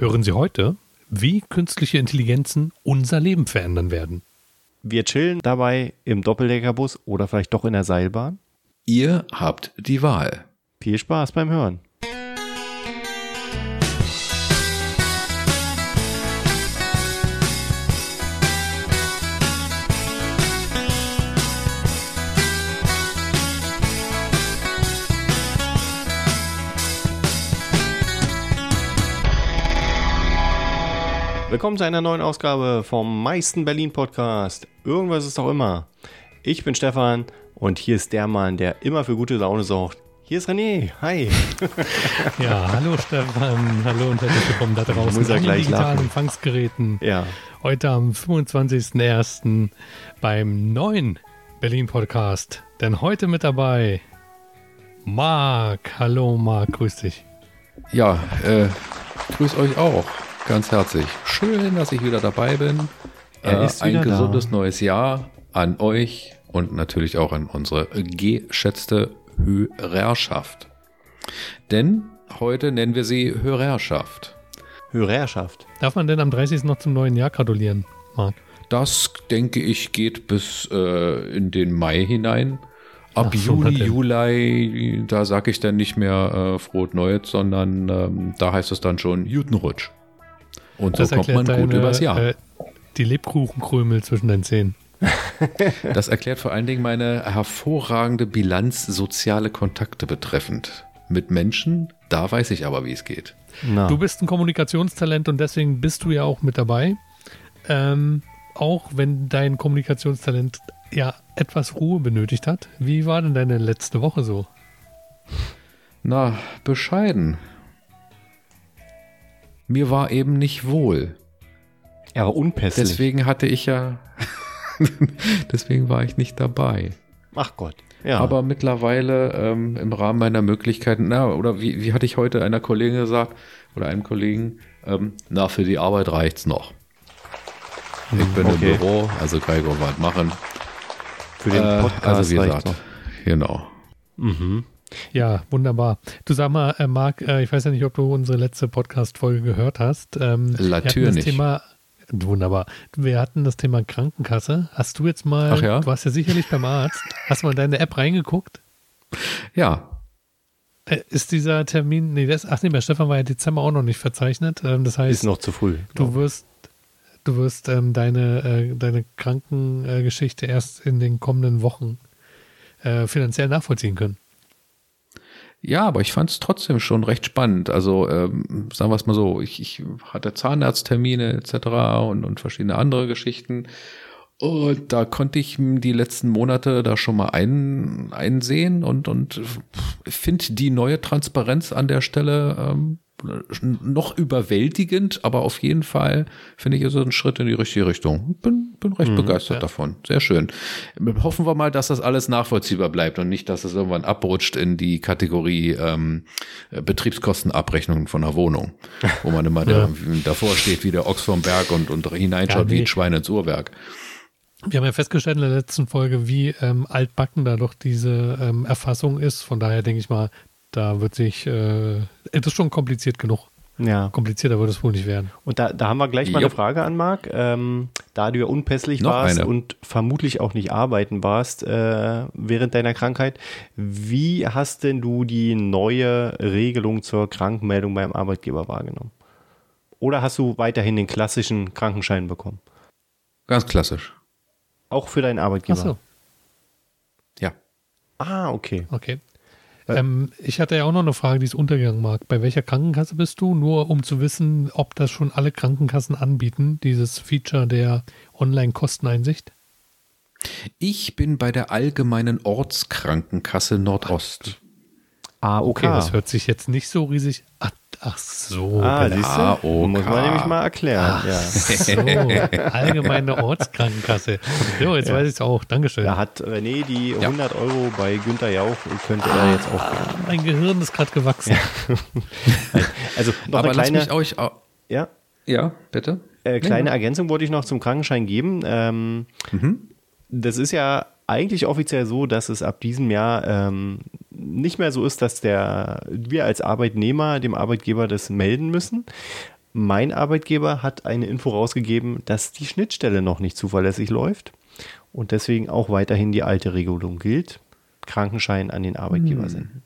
Hören Sie heute, wie künstliche Intelligenzen unser Leben verändern werden. Wir chillen dabei im Doppeldeckerbus oder vielleicht doch in der Seilbahn. Ihr habt die Wahl. Viel Spaß beim Hören. Willkommen zu einer neuen Ausgabe vom meisten Berlin Podcast. Irgendwas ist auch immer. Ich bin Stefan und hier ist der Mann, der immer für gute Laune sorgt. Hier ist René. Hi. Ja, hallo Stefan. Hallo und herzlich willkommen da draußen Muss er an den gleich digitalen lachen. Empfangsgeräten. Ja. Heute am 25.01. beim neuen Berlin Podcast. Denn heute mit dabei Marc. Hallo Marc, grüß dich. Ja, äh, grüß euch auch ganz herzlich. Schön, dass ich wieder dabei bin. Er Äh, ist ein wieder da. gesundes neues Jahr an euch und natürlich auch an unsere geschätzte Hörerschaft. Denn heute nennen wir sie Hörerschaft. Hörerschaft. Darf man denn am 30. noch zum neuen Jahr gratulieren, Marc? Das, denke ich, geht bis äh, in den Mai hinein. Ab Ach Juni. Juli, da sage ich dann nicht mehr äh, Frohes Neues, sondern ähm, da heißt es dann schon Jutenrutsch. Und so kommt man gut übers Jahr. Äh, die Lebkuchenkrümel zwischen den Zähnen. Das erklärt vor allen Dingen meine hervorragende Bilanz soziale Kontakte betreffend. Mit Menschen, da weiß ich aber, wie es geht. Na. Du bist ein Kommunikationstalent und deswegen bist du ja auch mit dabei. Ähm, auch wenn dein Kommunikationstalent ja etwas Ruhe benötigt hat. Wie war denn deine letzte Woche so? Na, bescheiden. Mir war eben nicht wohl. er war unpässlich. Deswegen hatte ich ja. deswegen war ich nicht dabei. Ach Gott. Ja. Aber mittlerweile ähm, im Rahmen meiner Möglichkeiten, na, oder wie, wie hatte ich heute einer Kollegin gesagt, oder einem Kollegen, ähm, na, für die Arbeit reicht's noch. Ich bin okay. im Büro, also kann ich auch was machen. für den Äh, Podcast also wie gesagt, noch. genau. Mhm. Ja, wunderbar. Du sag mal, äh, Marc, äh, ich weiß ja nicht, ob du unsere letzte Podcast-Folge gehört hast. Ähm, Natürlich. Das Thema, wunderbar. Wir hatten das Thema Krankenkasse. Hast du jetzt mal, Ach ja? du warst ja sicherlich beim Arzt, hast du mal in deine App reingeguckt? Ja, Äh, ist dieser Termin, nee, das, ach nee, bei Stefan war ja Dezember auch noch nicht verzeichnet. Ähm, das heißt, Ist noch zu früh. Du wirst, du wirst ähm, deine, äh, deine Krankengeschichte erst in den kommenden Wochen äh, finanziell nachvollziehen können. Ja, aber ich fand es trotzdem schon recht spannend. Also ähm, sagen wir es mal so, ich, ich hatte Zahnarzttermine etc. Und, und verschiedene andere Geschichten. Und da konnte ich die letzten Monate da schon mal ein, einsehen und, und finde die neue Transparenz an der Stelle ähm, noch überwältigend, aber auf jeden Fall finde ich, ist es ein Schritt in die richtige Richtung. Bin, bin recht begeistert ja. davon. Sehr schön. Hoffen wir mal, dass das alles nachvollziehbar bleibt und nicht, dass es irgendwann abrutscht in die Kategorie ähm, Betriebskostenabrechnung von einer Wohnung, wo man immer Ja. da, davor steht wie der Ochs vom Berg und, und hineinschaut Ja, wie ein Schwein ins Uhrwerk. Wir haben ja festgestellt in der letzten Folge, wie ähm, altbacken da doch diese ähm, Erfassung ist. Von daher denke ich mal, da wird sich, äh, es ist schon kompliziert genug. Ja. Komplizierter wird es wohl nicht werden. Und da, da haben wir gleich mal Jupp. eine Frage an Marc. Ähm, da du ja unpässlich Noch warst eine. und vermutlich auch nicht arbeiten warst äh, während deiner Krankheit, wie hast denn du die neue Regelung zur Krankmeldung beim Arbeitgeber wahrgenommen? Oder hast du weiterhin den klassischen Krankenschein bekommen? Ganz klassisch. Auch für deinen Arbeitgeber? Ach so, Ja. Ah, okay. okay. Ähm, ich hatte ja auch noch eine Frage, die ist untergegangen, Marc. Bei welcher Krankenkasse bist du? Nur um zu wissen, ob das schon alle Krankenkassen anbieten, dieses Feature der Online-Kosteneinsicht. Ich bin bei der Allgemeinen Ortskrankenkasse Nordost. Ah, Okay, das hört sich jetzt nicht so riesig. Ach, ach so. Ah, siehst du? AOK. Muss man nämlich mal erklären. Ja. so, allgemeine Ortskrankenkasse. So, jetzt weiß ich es auch. Dankeschön. Da hat René die 100 Euro bei Günther Jauch und könnte er jetzt auch. Mein Gehirn ist gerade gewachsen. Also noch Aber eine lass kleine, mich euch. ja, Ja, bitte. äh, kleine Ergänzung wollte ich noch zum Krankenschein geben. Ähm, Das ist ja eigentlich offiziell so, dass es ab diesem Jahr ähm, nicht mehr so ist, dass der, wir als Arbeitnehmer dem Arbeitgeber das melden müssen. mein Arbeitgeber hat eine Info rausgegeben, dass die Schnittstelle noch nicht zuverlässig läuft und deswegen auch weiterhin die alte Regelung gilt. Krankenschein an den Arbeitgeber senden.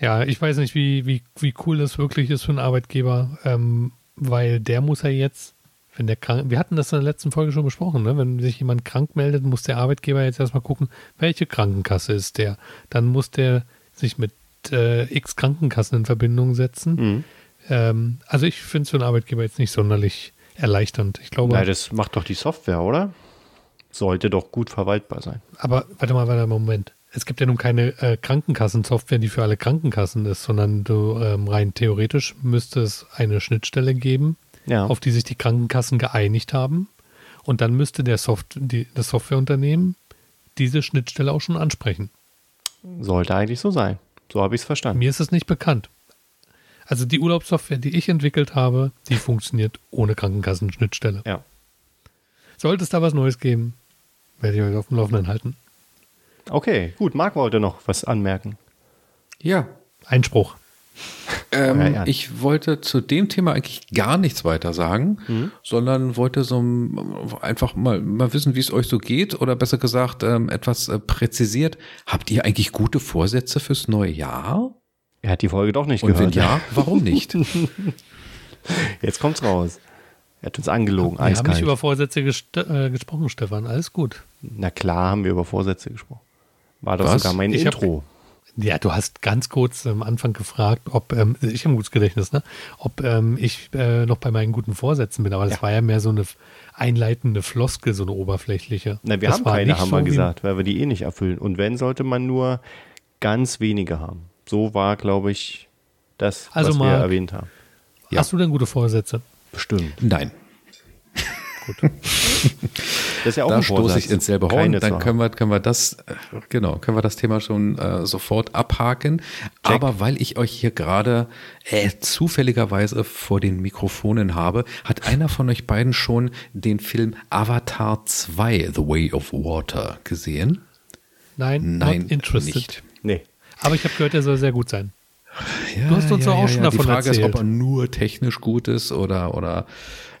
Ja, ich weiß nicht, wie, wie, wie cool das wirklich ist für einen Arbeitgeber, ähm, weil der muss ja jetzt, wenn der krank, wir hatten das in der letzten Folge schon besprochen, ne? wenn sich jemand krank meldet, muss der Arbeitgeber jetzt erstmal gucken, welche Krankenkasse ist der. Dann muss der sich mit äh, x Krankenkassen in Verbindung setzen. Mhm. Ähm, also ich finde es für einen Arbeitgeber jetzt nicht sonderlich erleichternd. Ich glaube, Na, das macht doch die Software, oder? Sollte doch gut verwaltbar sein. aber warte mal, warte mal, Moment. Es gibt ja nun keine äh, Krankenkassensoftware, die für alle Krankenkassen ist, sondern du ähm, rein theoretisch müsste es eine Schnittstelle geben, Ja. auf die sich die Krankenkassen geeinigt haben. Und dann müsste der Soft die, das Softwareunternehmen diese Schnittstelle auch schon ansprechen. Sollte eigentlich so sein. So habe ich es verstanden. Mir ist es nicht bekannt. Also die Urlaubssoftware, die ich entwickelt habe, die funktioniert ohne Krankenkassenschnittstelle. Ja. Sollte es da was Neues geben, werde ich euch auf dem Laufenden halten. Okay, gut. Marc wollte noch was anmerken. Ja, Einspruch. Ähm, Ja, ja. Ich wollte zu dem Thema eigentlich gar nichts weiter sagen, sondern wollte so einfach mal, mal wissen, wie es euch so geht oder besser gesagt ähm, etwas äh, präzisiert. Habt ihr eigentlich gute Vorsätze fürs neue Jahr? Er hat die Folge doch nicht Und wenn gehört. ja, warum nicht? Jetzt kommt's raus. Er hat uns angelogen, Wir haben nicht über Vorsätze äh, gesprochen, Stefan. Alles gut. Na klar haben wir über Vorsätze gesprochen. War doch Was? sogar mein Ich hab- Intro. Ja, du hast ganz kurz am Anfang gefragt, ob, ähm, ich habe ein gutes Gedächtnis, ne? ob ähm, ich äh, noch bei meinen guten Vorsätzen bin. Aber das Ja. war ja mehr so eine einleitende Floskel, so eine oberflächliche. Na, wir das haben war keine, haben so wir gesagt, weil wir die eh nicht erfüllen. Und wenn, sollte man nur ganz wenige haben. So war, glaube ich, das, Also, was wir Marc. erwähnt haben. Ja. Hast du denn gute Vorsätze? Bestimmt. Nein. Das ist ja auch da ein stoße Vorsatz. ich ins selbe Horn. Dann können wir, können wir das, genau, können wir das Thema schon äh, sofort abhaken. Aber weil ich euch hier gerade äh, zufälligerweise vor den Mikrofonen habe, hat einer von euch beiden schon den Film Avatar 2, The Way of Water gesehen? Nein, Nein, interested. nicht. Nee. Aber ich habe gehört, er soll sehr gut sein. Ja, Du hast uns doch auch schon davon Die Frage erzählt. ist, ob er nur technisch gut ist oder, oder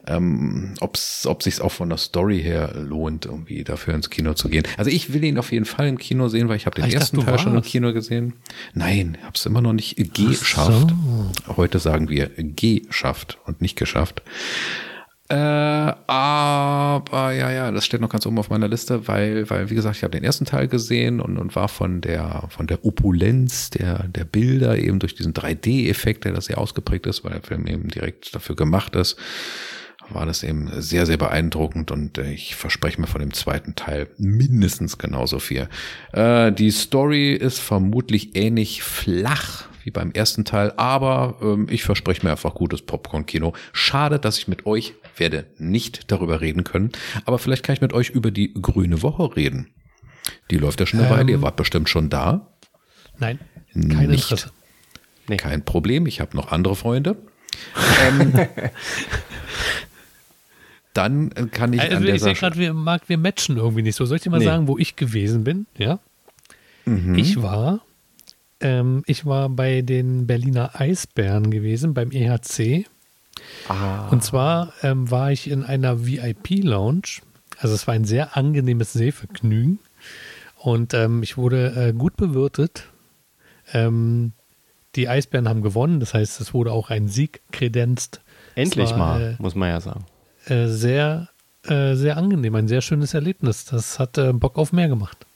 ähm, ob's, ob sich auch von der Story her lohnt, irgendwie dafür ins Kino zu gehen. Also ich will ihn auf jeden Fall im Kino sehen, weil ich habe den Ah, ich ersten dachte, Teil schon im. Kino gesehen. Nein, habe es immer noch nicht geschafft. Heute sagen wir geschafft und nicht geschafft. Äh, aber ja, ja, das steht noch ganz oben auf meiner Liste, weil, weil wie gesagt, ich habe den ersten Teil gesehen und, und war von der von der Opulenz der der Bilder eben durch diesen 3D-Effekt, der das sehr ausgeprägt ist, weil der Film eben direkt dafür gemacht ist, war das eben sehr sehr beeindruckend und äh, ich verspreche mir von dem zweiten Teil mindestens genauso viel. Äh, die Story ist vermutlich ähnlich flach wie beim ersten Teil, aber ähm, ich verspreche mir einfach gutes Popcorn-Kino. Schade, dass ich mit euch werde nicht darüber reden können, aber vielleicht kann ich mit euch über die Grüne Woche reden. Die läuft ja schon eine Ähm, Weile, ihr wart bestimmt schon da. Nein, kein Nicht. Interesse. Nee. Kein Problem, ich habe noch andere Freunde. ähm, dann äh, kann ich Also an ich sehe gerade, wir, Marc, wir matchen irgendwie nicht so. Soll ich dir mal Nee. sagen, wo ich gewesen bin? Ja. Mhm. Ich war, ähm, ich war bei den Berliner Eisbären gewesen, beim EHC. Ah, Und zwar ähm, war ich in einer VIP-Lounge. Also es war ein sehr angenehmes Sehvergnügen. Und ähm, ich wurde äh, gut bewirtet. Ähm, die Eisbären haben gewonnen, das heißt, es wurde auch ein Sieg kredenzt. endlich war, mal, muss man ja sagen. Äh, sehr, äh, sehr angenehm, ein sehr schönes Erlebnis. Das hat äh, Bock auf mehr gemacht.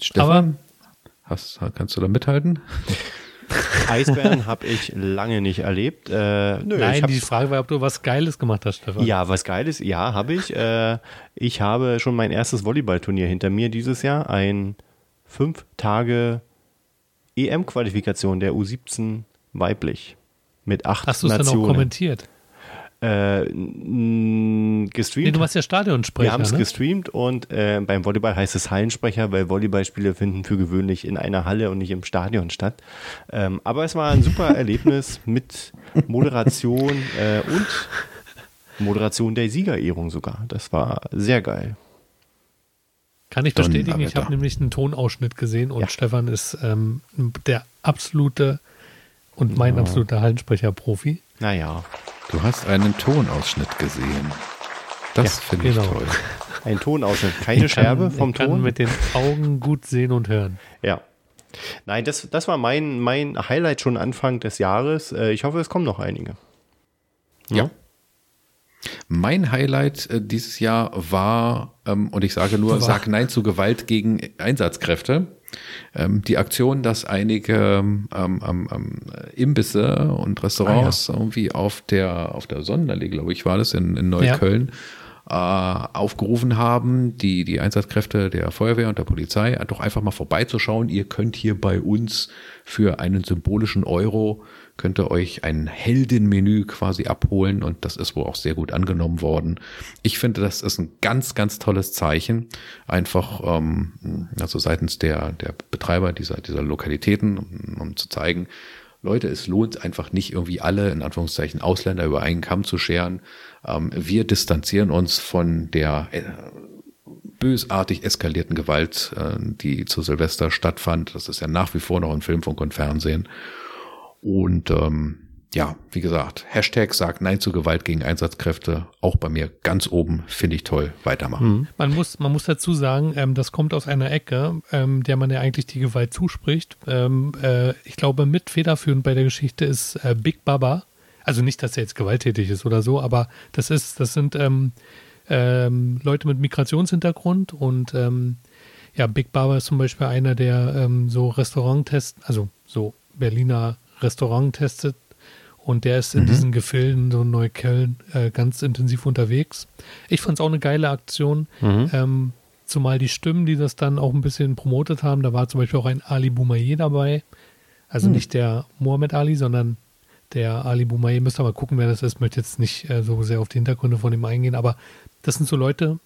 Stefan, hast, kannst du da mithalten? Eisbären habe ich lange nicht erlebt. Äh, nö, ich Nein, die Frage war, ob du was Geiles gemacht hast, Stefan. Ja, was Geiles, ja, habe ich. Äh, ich habe schon mein erstes Volleyballturnier hinter mir dieses Jahr. Ein fünf Tage EM-Qualifikation der U17 weiblich. Mit acht Hast du es dann auch Nationen. kommentiert? Äh, gestreamt. Nee, du warst ja Stadionsprecher, wir haben es ne? gestreamt und äh, beim Volleyball heißt es Hallensprecher, weil Volleyballspiele finden für gewöhnlich in einer Halle und nicht im Stadion statt. Ähm, aber es war ein super Erlebnis mit Moderation äh, und Moderation der Siegerehrung sogar. Das war sehr geil. Kann ich bestätigen. Ich habe nämlich einen Tonausschnitt gesehen und Ja. Stefan ist ähm, der absolute und mein absoluter Hallensprecher-Profi. Naja, Du hast einen Tonausschnitt gesehen. Das finde ich genau. toll. ein Tonausschnitt. Keine Ich kann- Scherbe vom ich kann Ton. mit den Augen gut sehen und hören. Ja. Nein, das, das war mein, mein Highlight schon Anfang des Jahres. Äh, Ich hoffe, es kommen noch einige. Ja. Mein Highlight äh, dieses Jahr war, ähm, und ich sage nur, War. sag Nein zu Gewalt gegen Einsatzkräfte. Ähm, die Aktion, dass einige ähm, Imbisse und Restaurants irgendwie auf der, auf der Sonderallee, glaube ich, war das, in, in Neukölln, äh, aufgerufen haben, die, die Einsatzkräfte der Feuerwehr und der Polizei, doch einfach mal vorbeizuschauen. Ihr könnt hier bei uns für einen symbolischen Euro, könnt ihr euch ein Heldenmenü quasi abholen und das ist wohl auch sehr gut angenommen worden. Ich finde, das ist ein ganz, ganz tolles Zeichen. Einfach, ähm, also seitens der, der Betreiber dieser, dieser Lokalitäten, um, um zu zeigen, Leute, es lohnt einfach nicht irgendwie alle, in Anführungszeichen, Ausländer über einen Kamm zu scheren. Ähm, wir distanzieren uns von der äh, bösartig eskalierten Gewalt, äh, die zu Silvester stattfand. Das ist ja nach wie vor noch im Filmfunk und Fernsehen. Und ähm, ja, wie gesagt, Hashtag sagt Nein zu Gewalt gegen Einsatzkräfte, auch bei mir ganz oben, finde ich toll, weitermachen. Man muss, man muss dazu sagen, ähm, das kommt aus einer Ecke, ähm, der man ja eigentlich die Gewalt zuspricht. Ähm, äh, ich glaube, mit federführend bei der Geschichte ist äh, Big Baba. Also nicht, dass er jetzt gewalttätig ist oder so, aber das ist, das sind ähm, ähm, Leute mit Migrationshintergrund und ähm, ja, Big Baba ist zum Beispiel einer, der so Restaurant-Test, also so Berliner Restaurant testet und der ist in diesen Gefilden, so Neukölln, äh, ganz intensiv unterwegs. Ich fand es auch eine geile Aktion, ähm, zumal die Stimmen, die das dann auch ein bisschen promotet haben, da war zum Beispiel auch ein Ali Boumaier dabei. Also nicht der Mohammed Ali, sondern der Ali Boumaier. Müsst ihr mal gucken, wer das ist. Möchte jetzt nicht äh, so sehr auf die Hintergründe von ihm eingehen, aber das sind so Leute,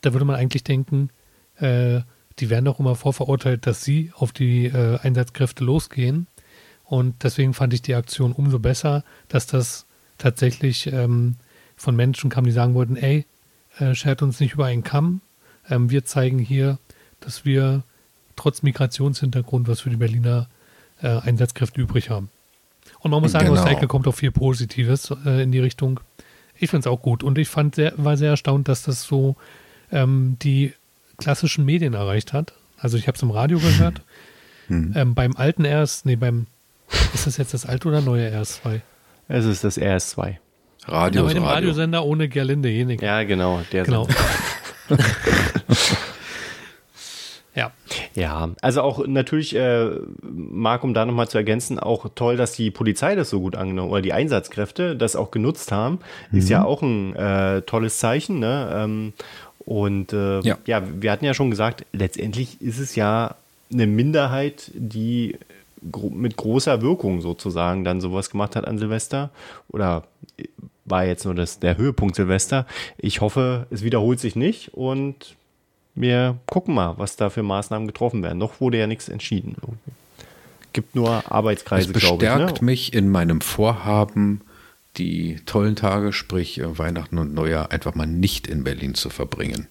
da würde man eigentlich denken, äh, die werden doch immer vorverurteilt, dass sie auf die äh, Einsatzkräfte losgehen. Und deswegen fand ich die Aktion umso besser, dass das tatsächlich ähm, von Menschen kam, die sagen wollten, ey, äh, schert uns nicht über einen Kamm. Ähm, wir zeigen hier, dass wir trotz Migrationshintergrund was für die Berliner äh, Einsatzkräfte übrig haben. Und man muss sagen, aus der Genau. Ecke kommt auch viel Positives äh, in die Richtung. Ich finde es auch gut. Und ich fand sehr, war sehr erstaunt, dass das so ähm, die klassischen Medien erreicht hat. Also ich habe es im Radio gehört. Ähm, beim alten RS, nee, beim, ist das jetzt das alte oder neue RS2? Es ist das RS2. Radio Ja, bei dem Radio. Radiosender ohne Gerlinde Jenig. Ja, genau. Der Genau. Ja. Ja, also auch natürlich, äh, Marc, um da nochmal zu ergänzen, auch toll, dass die Polizei das so gut angenommen oder die Einsatzkräfte das auch genutzt haben. Ist ja auch ein äh, tolles Zeichen. Ne? Ähm, und äh, Ja. ja, wir hatten ja schon gesagt, letztendlich ist es ja eine Minderheit, die gro mit großer Wirkung sozusagen dann sowas gemacht hat an Silvester. Oder war jetzt nur das, der Höhepunkt Silvester. Ich hoffe, es wiederholt sich nicht und wir gucken mal, was da für Maßnahmen getroffen werden. Noch wurde ja nichts entschieden. Gibt nur Es Arbeitskreise, glaube ich. bestärkt Ne? mich in meinem Vorhaben, die tollen Tage, sprich äh, Weihnachten und Neujahr, einfach mal nicht in Berlin zu verbringen.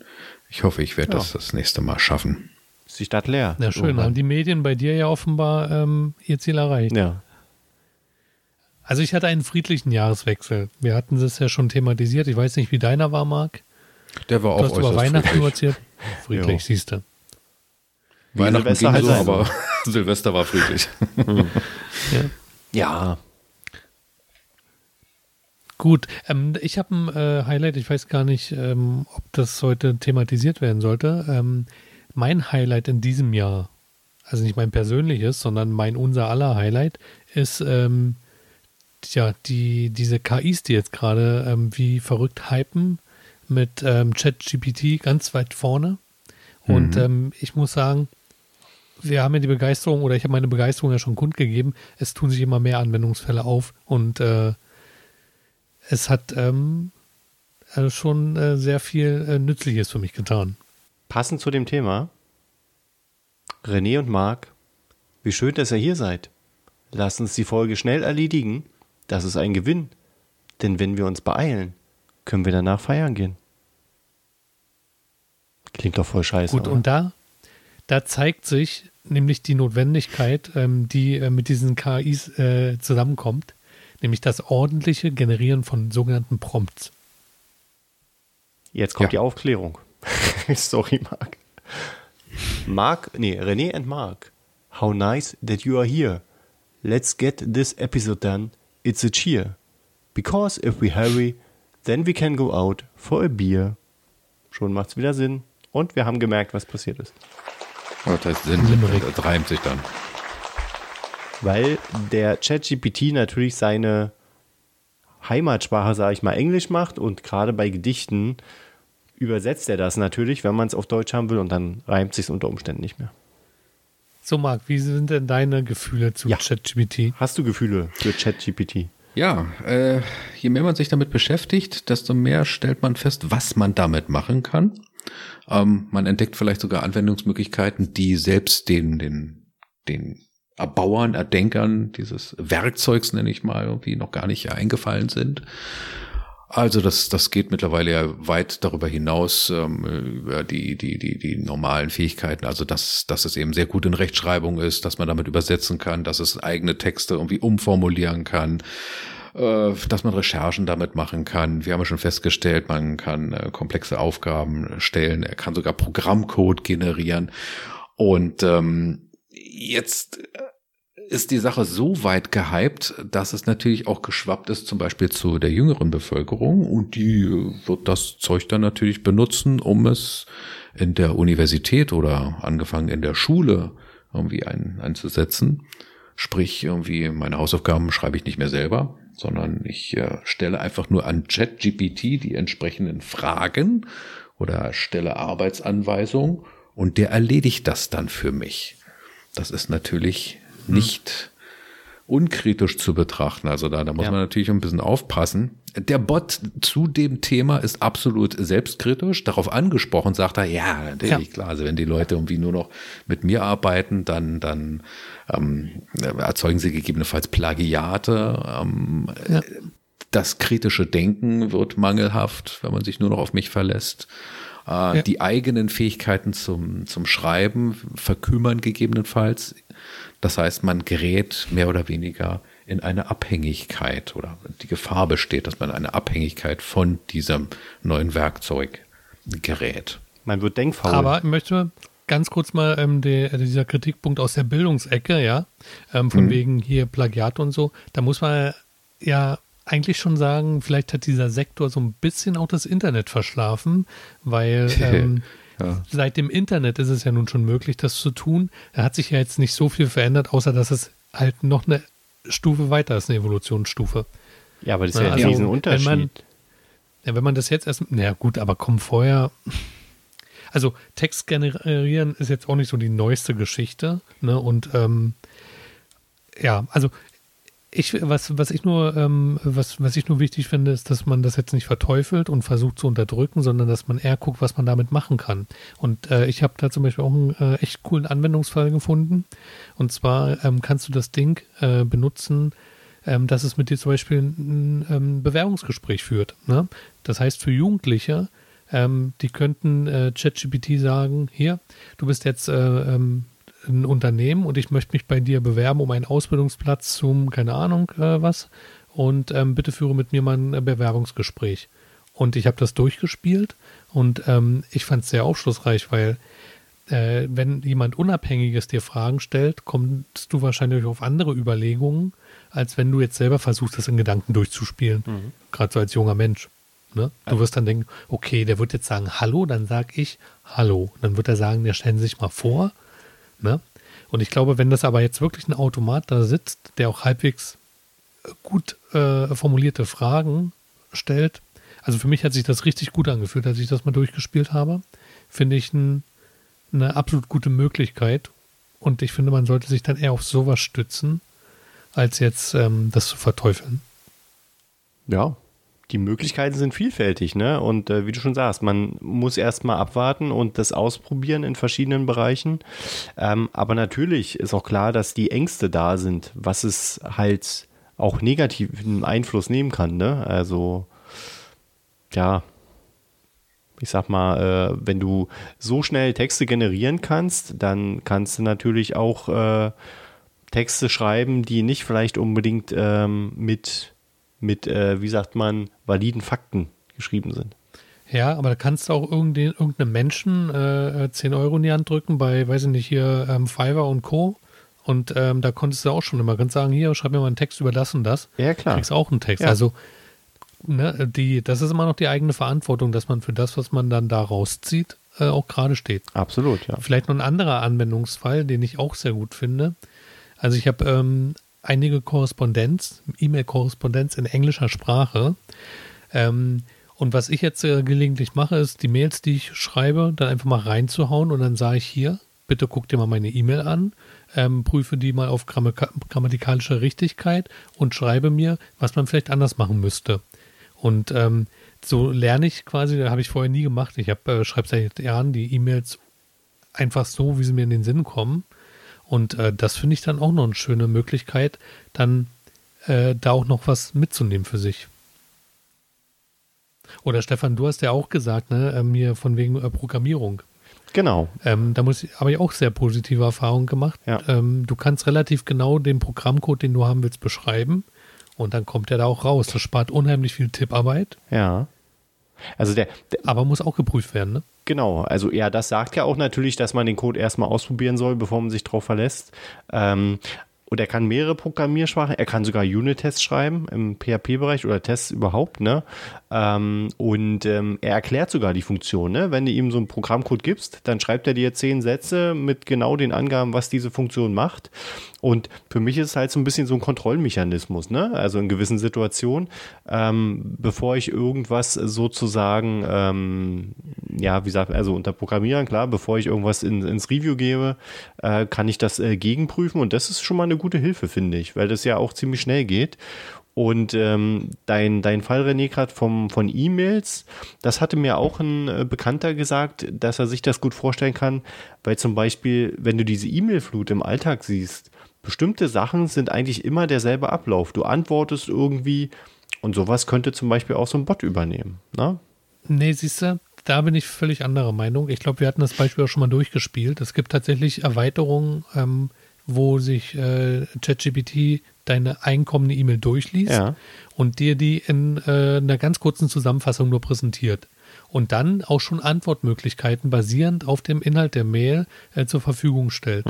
Ich hoffe, ich werde Ja. das das nächste Mal schaffen. Ist die Stadt leer. Na schön, Irgendwann. haben die Medien bei dir ja offenbar ähm, ihr Ziel erreicht. Ja. Also ich hatte einen friedlichen Jahreswechsel. Wir hatten es ja schon thematisiert. Ich weiß nicht, wie deiner war, Marc. Der war Du auch hast über äußerst Weihnachten nur friedlich. erzählt. Friedlich, siehst du. Weihnachten Silvester ging halt so, sein aber. Silvester war friedlich. Ja. Ja. Gut, ähm, ich habe ein äh, Highlight, ich weiß gar nicht, ähm, ob das heute thematisiert werden sollte. Ähm, mein Highlight in diesem Jahr, also nicht mein persönliches, sondern mein unser aller Highlight, ist ähm, ja die, diese KIs, die jetzt gerade ähm, wie verrückt hypen mit ähm, ChatGPT ganz weit vorne. Und ähm, ich muss sagen, wir haben ja die Begeisterung, oder ich habe meine Begeisterung ja schon kundgegeben, es tun sich immer mehr Anwendungsfälle auf und äh, es hat ähm, äh, schon äh, sehr viel äh, Nützliches für mich getan. Passend zu dem Thema. René und Marc, wie schön, dass ihr hier seid. Lasst uns die Folge schnell erledigen. Das ist ein Gewinn. Denn wenn wir uns beeilen, können wir danach feiern gehen. Klingt doch voll scheiße. Gut, oder? und da, da zeigt sich nämlich die Notwendigkeit, ähm, die äh, mit diesen KIs äh, zusammenkommt, nämlich das ordentliche Generieren von sogenannten Prompts. Jetzt kommt Ja. die Aufklärung. Sorry, Marc. Marc, nee, René and Marc. How nice that you are here. Let's get this episode done. It's a cheer. Because if we hurry, then we can go out for a beer. Schon macht's wieder Sinn. Und wir haben gemerkt, was passiert ist. Das heißt, Sinn, Limerick. das reimt sich dann. Weil der ChatGPT natürlich seine Heimatsprache, sage ich mal, Englisch macht und gerade bei Gedichten übersetzt er das natürlich, wenn man es auf Deutsch haben will und dann reimt sich unter Umständen nicht mehr. So, Marc, wie sind denn deine Gefühle zu Ja. ChatGPT? Hast du Gefühle für ChatGPT? Ja, äh, je mehr man sich damit beschäftigt, desto mehr stellt man fest, was man damit machen kann. Ähm, man entdeckt vielleicht sogar Anwendungsmöglichkeiten, die selbst den, den, den Erbauern, Erdenkern dieses Werkzeugs, nenne ich mal, irgendwie noch gar nicht eingefallen sind. Also das, das geht mittlerweile ja weit darüber hinaus, ähm, über die, die, die, die normalen Fähigkeiten. Also dass, dass es eben sehr gut in Rechtschreibung ist, dass man damit übersetzen kann, dass es eigene Texte irgendwie umformulieren kann, äh, dass man Recherchen damit machen kann. Wir haben ja schon festgestellt, man kann äh, komplexe Aufgaben stellen, er kann sogar Programmcode generieren. Und ähm, jetzt ist die Sache so weit gehypt, dass es natürlich auch geschwappt ist, zum Beispiel zu der jüngeren Bevölkerung. Und die wird das Zeug dann natürlich benutzen, um es in der Universität oder angefangen in der Schule irgendwie ein, einzusetzen. Sprich, irgendwie meine Hausaufgaben schreibe ich nicht mehr selber, sondern ich äh, stelle einfach nur an ChatGPT die entsprechenden Fragen oder stelle Arbeitsanweisungen und der erledigt das dann für mich. Das ist natürlich nicht unkritisch zu betrachten. Also da, da muss Ja. man natürlich ein bisschen aufpassen. Der Bot zu dem Thema ist absolut selbstkritisch. Darauf angesprochen sagt er, ja, natürlich, Ja. klar. Also wenn die Leute irgendwie nur noch mit mir arbeiten, dann, dann ähm, erzeugen sie gegebenenfalls Plagiate. Ähm, Ja. Das kritische Denken wird mangelhaft, wenn man sich nur noch auf mich verlässt. Äh, Ja. Die eigenen Fähigkeiten zum, zum Schreiben verkümmern gegebenenfalls. Das heißt, man gerät mehr oder weniger in eine Abhängigkeit oder die Gefahr besteht, dass man in eine Abhängigkeit von diesem neuen Werkzeug gerät. Man wird denkfaul. Aber ich möchte ganz kurz mal ähm, die, dieser Kritikpunkt aus der Bildungsecke, ja, ähm, von wegen hier Plagiat und so, da muss man ja eigentlich schon sagen, vielleicht hat dieser Sektor so ein bisschen auch das Internet verschlafen, weil ähm, Ja. seit dem Internet ist es ja nun schon möglich, das zu tun. Da hat sich ja jetzt nicht so viel verändert, außer dass es halt noch eine Stufe weiter ist, eine Evolutionsstufe. ja, aber das ist Na, ja ein also, Riesenunterschied. wenn man- Ja, wenn man das jetzt erst, na gut, aber komm vorher. Also Text generieren ist jetzt auch nicht so die neueste Geschichte, ne? Und ähm, ja, also ich, was, was ich nur, ähm, was, was ich nur wichtig finde, ist, dass man das jetzt nicht verteufelt und versucht zu unterdrücken, sondern dass man eher guckt, was man damit machen kann. Und äh, ich habe da zum Beispiel auch einen äh, echt coolen Anwendungsfall gefunden. Und zwar ähm, kannst du das Ding äh, benutzen, ähm, dass es mit dir zum Beispiel ein ähm, Bewerbungsgespräch führt. Ne? Das heißt, für Jugendliche, ähm, die könnten äh, ChatGPT sagen, hier, du bist jetzt äh, ähm, ein Unternehmen und ich möchte mich bei dir bewerben um einen Ausbildungsplatz zum, keine Ahnung, äh, was. Und ähm, bitte führe mit mir mal ein äh, Bewerbungsgespräch. Und ich habe das durchgespielt und ähm, ich fand es sehr aufschlussreich, weil äh, wenn jemand Unabhängiges dir Fragen stellt, kommst du wahrscheinlich auf andere Überlegungen, als wenn du jetzt selber versuchst, das in Gedanken durchzuspielen. Gerade so als junger Mensch. Ne? Du wirst dann denken, okay, der wird jetzt sagen Hallo, dann sag ich Hallo. Dann wird er sagen, der stellen Sie sich mal vor. Ne? Und ich glaube, wenn das aber jetzt wirklich ein Automat da sitzt, der auch halbwegs gut äh, formulierte Fragen stellt, also für mich hat sich das richtig gut angefühlt, als ich das mal durchgespielt habe, finde ich ein, eine absolut gute Möglichkeit. Und ich finde, man sollte sich dann eher auf sowas stützen, als jetzt ähm, das zu verteufeln. Ja, die Möglichkeiten sind vielfältig, ne? Und äh, wie du schon sagst, man muss erstmal abwarten und das ausprobieren in verschiedenen Bereichen. Ähm, aber natürlich ist auch klar, dass die Ängste da sind, was es halt auch negativen Einfluss nehmen kann, ne? Also, ja. ich sag mal, äh, wenn du so schnell Texte generieren kannst, dann kannst du natürlich auch äh, Texte schreiben, die nicht vielleicht unbedingt ähm, mit, mit äh, wie sagt man, validen Fakten geschrieben sind. Ja, aber da kannst du auch irgendeinem Menschen äh, 10 Euro in die Hand drücken bei, weiß ich nicht, hier ähm, Fiverr und Co. Und ähm, da konntest du auch schon immer ganz sagen, hier, schreib mir mal einen Text über das und das. Ja, klar. Kriegst auch einen Text. Ja. Also, ne, die, das ist immer noch die eigene Verantwortung, dass man für das, was man dann da rauszieht, äh, auch gerade steht. Absolut, ja. Vielleicht noch ein anderer Anwendungsfall, den ich auch sehr gut finde. Also ich habe ähm, einige Korrespondenz, E-Mail-Korrespondenz in englischer Sprache. Ähm, und was ich jetzt äh, gelegentlich mache, ist die Mails, die ich schreibe, dann einfach mal reinzuhauen und dann sage ich hier, bitte guck dir mal meine E-Mail an, ähm, prüfe die mal auf Gramm grammatikalische Richtigkeit und schreibe mir, was man vielleicht anders machen müsste. Und ähm, so lerne ich quasi, da habe ich vorher nie gemacht. Ich äh, schreibe seit Jahren die E-Mails einfach so, wie sie mir in den Sinn kommen. Und äh, das finde ich dann auch noch eine schöne Möglichkeit, dann äh, da auch noch was mitzunehmen für sich. Oder Stefan, du hast ja auch gesagt, ne, mir von wegen äh, Programmierung. Genau. Ähm, da muss ich, habe ich auch sehr positive Erfahrungen gemacht. Ja. Ähm, du kannst relativ genau den Programmcode, den du haben willst, beschreiben. Und dann kommt der da auch raus. Das spart unheimlich viel Tipparbeit, Ja. Also der, der, aber muss auch geprüft werden, ne? genau, also ja, das sagt ja auch natürlich, dass man den Code erstmal ausprobieren soll, bevor man sich drauf verlässt. Ähm, und er kann mehrere Programmiersprachen, er kann sogar Unit-Tests schreiben im PHP-Bereich oder Tests überhaupt, ne? Ähm, und ähm, er erklärt sogar die Funktion, ne? Wenn du ihm so einen Programmcode gibst, dann schreibt er dir zehn Sätze mit genau den Angaben, was diese Funktion macht. Und für mich ist es halt so ein bisschen so ein Kontrollmechanismus, ne? Also in gewissen Situationen, ähm, bevor ich irgendwas sozusagen, ähm, ja, wie sagt, also unter Programmieren, klar, bevor ich irgendwas in, ins Review gebe, äh, kann ich das äh, gegenprüfen und das ist schon mal eine gute Hilfe, finde ich, weil das ja auch ziemlich schnell geht. Und ähm, dein, dein Fall, René, gerade von E-Mails, das hatte mir auch ein äh, Bekannter gesagt, dass er sich das gut vorstellen kann, weil zum Beispiel, wenn du diese E-Mail-Flut im Alltag siehst, bestimmte Sachen sind eigentlich immer derselbe Ablauf. Du antwortest irgendwie und sowas könnte zum Beispiel auch so ein Bot übernehmen. Ne? Nee, siehst du, da bin ich völlig anderer Meinung. Ich glaube, wir hatten das Beispiel auch schon mal durchgespielt. Es gibt tatsächlich Erweiterungen, ähm, wo sich äh, ChatGPT deine einkommende E-Mail durchliest Ja. und dir die in äh, einer ganz kurzen Zusammenfassung nur präsentiert. Und dann auch schon Antwortmöglichkeiten basierend auf dem Inhalt der Mail äh, zur Verfügung stellt.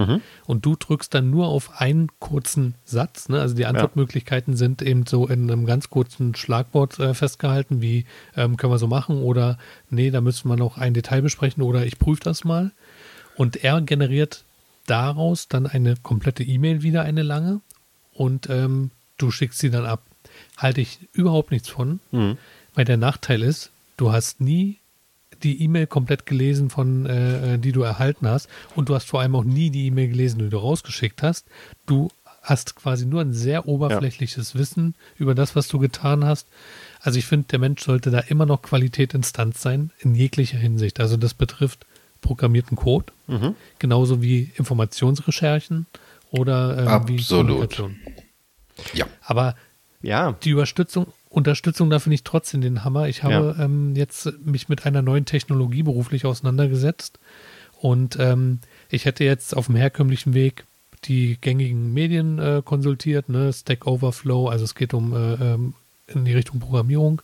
Und du drückst dann nur auf einen kurzen Satz. Ne? Also die Antwortmöglichkeiten sind eben so in einem ganz kurzen Schlagwort äh, festgehalten, wie ähm, können wir so machen oder nee, da müssen wir noch ein Detail besprechen oder ich prüfe das mal. Und er generiert daraus dann eine komplette E-Mail wieder, eine lange, und ähm, du schickst sie dann ab. Halte ich überhaupt nichts von, Mhm. weil der Nachteil ist, du hast nie die E-Mail komplett gelesen, von äh, äh, die du erhalten hast, und du hast vor allem auch nie die E-Mail gelesen, die du rausgeschickt hast. Du hast quasi nur ein sehr oberflächliches Wissen über das, was du getan hast. Also ich finde, der Mensch sollte da immer noch Qualität Instanz sein, in jeglicher Hinsicht. Also das betrifft programmierten Code, Mhm. genauso wie Informationsrecherchen oder ähm, wie Absolut. Ja. Aber Ja, die Überstützung, Unterstützung, da finde ich trotzdem den Hammer. Ich habe ähm, jetzt mich mit einer neuen Technologie beruflich auseinandergesetzt und ähm, ich hätte jetzt auf dem herkömmlichen Weg die gängigen Medien äh, konsultiert, ne? Stack Overflow, also es geht um äh, ähm, in die Richtung Programmierung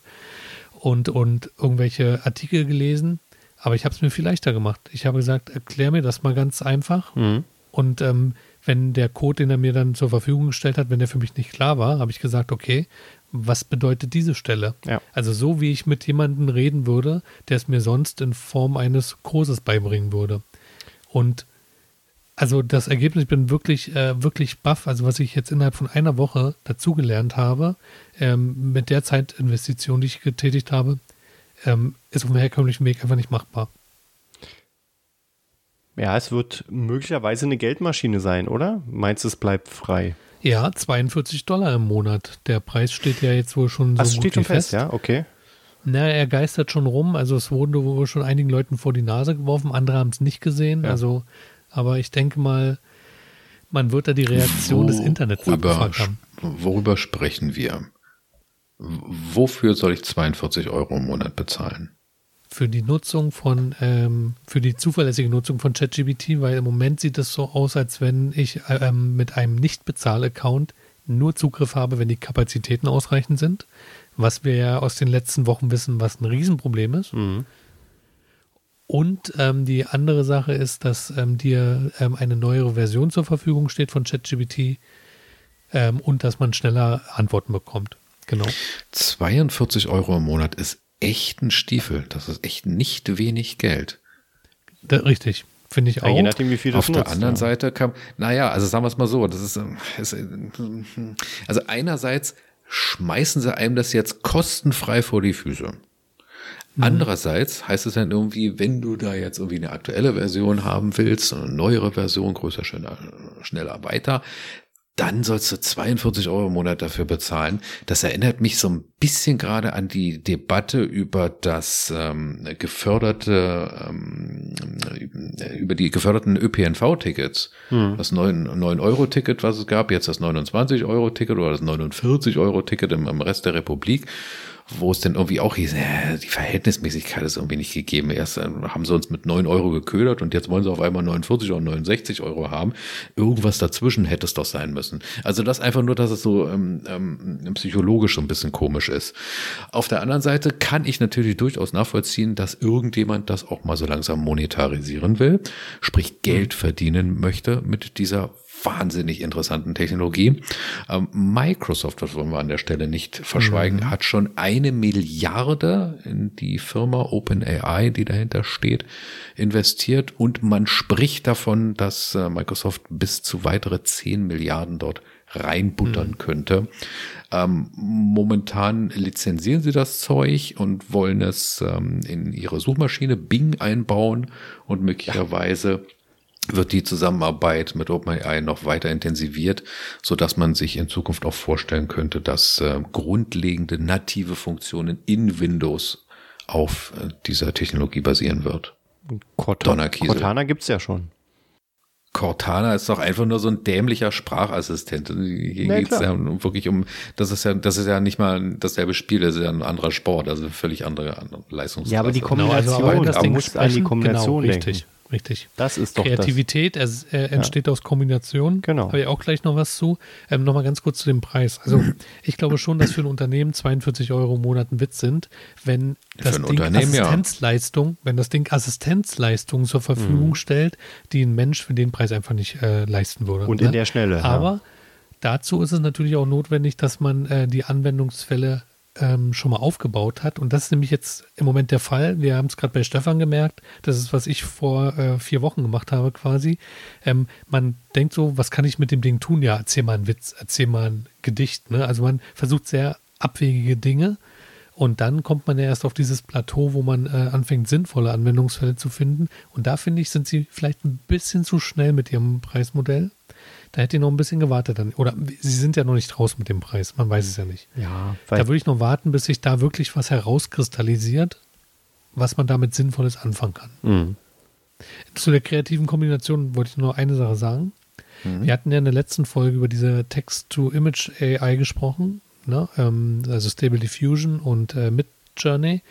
und, und irgendwelche Artikel gelesen. Aber ich habe es mir viel leichter gemacht. Ich habe gesagt, erklär mir das mal ganz einfach. Mhm. Und ähm, wenn der Code, den er mir dann zur Verfügung gestellt hat, wenn der für mich nicht klar war, habe ich gesagt, okay, was bedeutet diese Stelle? Ja. Also so, wie ich mit jemandem reden würde, der es mir sonst in Form eines Kurses beibringen würde. Und also das Ergebnis, ich bin wirklich, äh, wirklich baff. Also was ich jetzt innerhalb von einer Woche dazugelernt habe, ähm, mit der Zeitinvestition, die ich getätigt habe, ähm, ist auf dem herkömmlichen Weg einfach nicht machbar. Ja, es wird möglicherweise eine Geldmaschine sein, oder? Meinst du, es bleibt frei? Ja, 42 Dollar im Monat. Der Preis steht ja jetzt wohl schon so Das gut steht wie schon fest, ja, okay. Na, er geistert schon rum. Also es wurde wohl schon einigen Leuten vor die Nase geworfen, andere haben es nicht gesehen. Ja. Also, aber ich denke mal, man wird da die Reaktion des Internets abgefragt haben. worüber sprechen wir? Wofür soll ich 42 Euro im Monat bezahlen? Für die Nutzung von, ähm, für die zuverlässige Nutzung von ChatGPT, weil im Moment sieht es so aus, als wenn ich ähm, mit einem Nicht-Bezahl-Account nur Zugriff habe, wenn die Kapazitäten ausreichend sind, was wir ja aus den letzten Wochen wissen, was ein Riesenproblem ist. Mhm. Und ähm, die andere Sache ist, dass ähm, dir ähm, eine neuere Version zur Verfügung steht von ChatGPT ähm, und dass man schneller Antworten bekommt. Genau. 42 Euro im Monat ist echt ein Stiefel. Das ist echt nicht wenig Geld. Da, richtig. Finde ich auch. Ja, je nachdem, wie viel du Auf der nutzt, anderen ja. Seite kam, naja, also sagen wir es mal so, das ist, ist also einerseits schmeißen sie einem das jetzt kostenfrei vor die Füße. Andererseits heißt es dann irgendwie, wenn du da jetzt irgendwie eine aktuelle Version haben willst, eine neuere Version, größer, schneller, schneller, weiter, dann sollst du 42 Euro im Monat dafür bezahlen. Das erinnert mich so ein bisschen gerade an die Debatte über das ähm, geförderte, ähm, über die geförderten ÖPNV-Tickets. Das 9-Euro-Ticket, was es gab, jetzt das 29-Euro-Ticket oder das 49-Euro-Ticket im, im Rest der Republik wo es dann irgendwie auch hieß, äh, die Verhältnismäßigkeit ist irgendwie nicht gegeben. Erst äh, haben sie uns mit 9 Euro geködert und jetzt wollen sie auf einmal 49 oder 69 Euro haben. Irgendwas dazwischen hätte es doch sein müssen. Also das einfach nur, dass es so ähm, ähm, psychologisch so ein bisschen komisch ist. Auf der anderen Seite kann ich natürlich durchaus nachvollziehen, dass irgendjemand das auch mal so langsam monetarisieren will, sprich Geld verdienen möchte mit dieser wahnsinnig interessanten Technologie. Ähm, Microsoft, das wollen wir an der Stelle nicht verschweigen, Mhm. hat schon eine Milliarde in die Firma OpenAI, die dahinter steht, investiert und man spricht davon, dass äh, Microsoft bis zu weitere 10 Milliarden dort reinbuttern könnte. Ähm, momentan lizenzieren sie das Zeug und wollen es ähm, in ihre Suchmaschine Bing einbauen und möglicherweise wird die Zusammenarbeit mit OpenAI noch weiter intensiviert, so dass man sich in Zukunft auch vorstellen könnte, dass äh, grundlegende native Funktionen in Windows auf äh, dieser Technologie basieren wird. Cortana, Donnerkiesel. Cortana gibt's ja schon. Cortana ist doch einfach nur so ein dämlicher Sprachassistent. Hier Na, geht's klar. ja wirklich um, das ist ja, das ist ja nicht mal dasselbe Spiel, das ist ja ein anderer Sport, also völlig andere, andere Leistungsklasse. Ja, aber die Genau, also Kombination, aber wenn das da Ding musst du an die sprechen, Kombination genau, denken. richtig, richtig. Das ist doch Kreativität es, äh, entsteht aus Kombination. Genau. Habe ich auch gleich noch was zu. Ähm, Nochmal ganz kurz zu dem Preis. Also ich glaube schon, dass für ein Unternehmen 42 Euro im Monat ein Witz sind, wenn das Ding Unternehmen, ja. Assistenzleistung, wenn das Ding Assistenzleistung zur Verfügung Mhm. stellt, die ein Mensch für den Preis einfach nicht äh, leisten würde. Und ne? in der Schnelle. ja. Aber dazu ist es natürlich auch notwendig, dass man äh, die Anwendungsfälle ähm, schon mal aufgebaut hat. Und das ist nämlich jetzt im Moment der Fall. Wir haben es gerade bei Stefan gemerkt. Das ist, was ich vor äh, vier Wochen gemacht habe quasi. Ähm, man denkt so, was kann ich mit dem Ding tun? Ja, erzähl mal einen Witz, erzähl mal ein Gedicht. Ne? Also man versucht sehr abwegige Dinge. Und dann kommt man ja erst auf dieses Plateau, wo man äh, anfängt, sinnvolle Anwendungsfälle zu finden. Und da finde ich, sind sie vielleicht ein bisschen zu schnell mit ihrem Preismodell. Da hätte ich noch ein bisschen gewartet. Dann. Oder sie sind ja noch nicht raus mit dem Preis. Man weiß es ja nicht. ja, Da würde ich noch warten, bis sich da wirklich was herauskristallisiert, was man damit Sinnvolles anfangen kann. Mhm. Zu der kreativen Kombination wollte ich nur eine Sache sagen. Wir hatten ja in der letzten Folge über diese Text-to-Image AI gesprochen, ne? ähm, also Stable Diffusion und äh, Midjourney.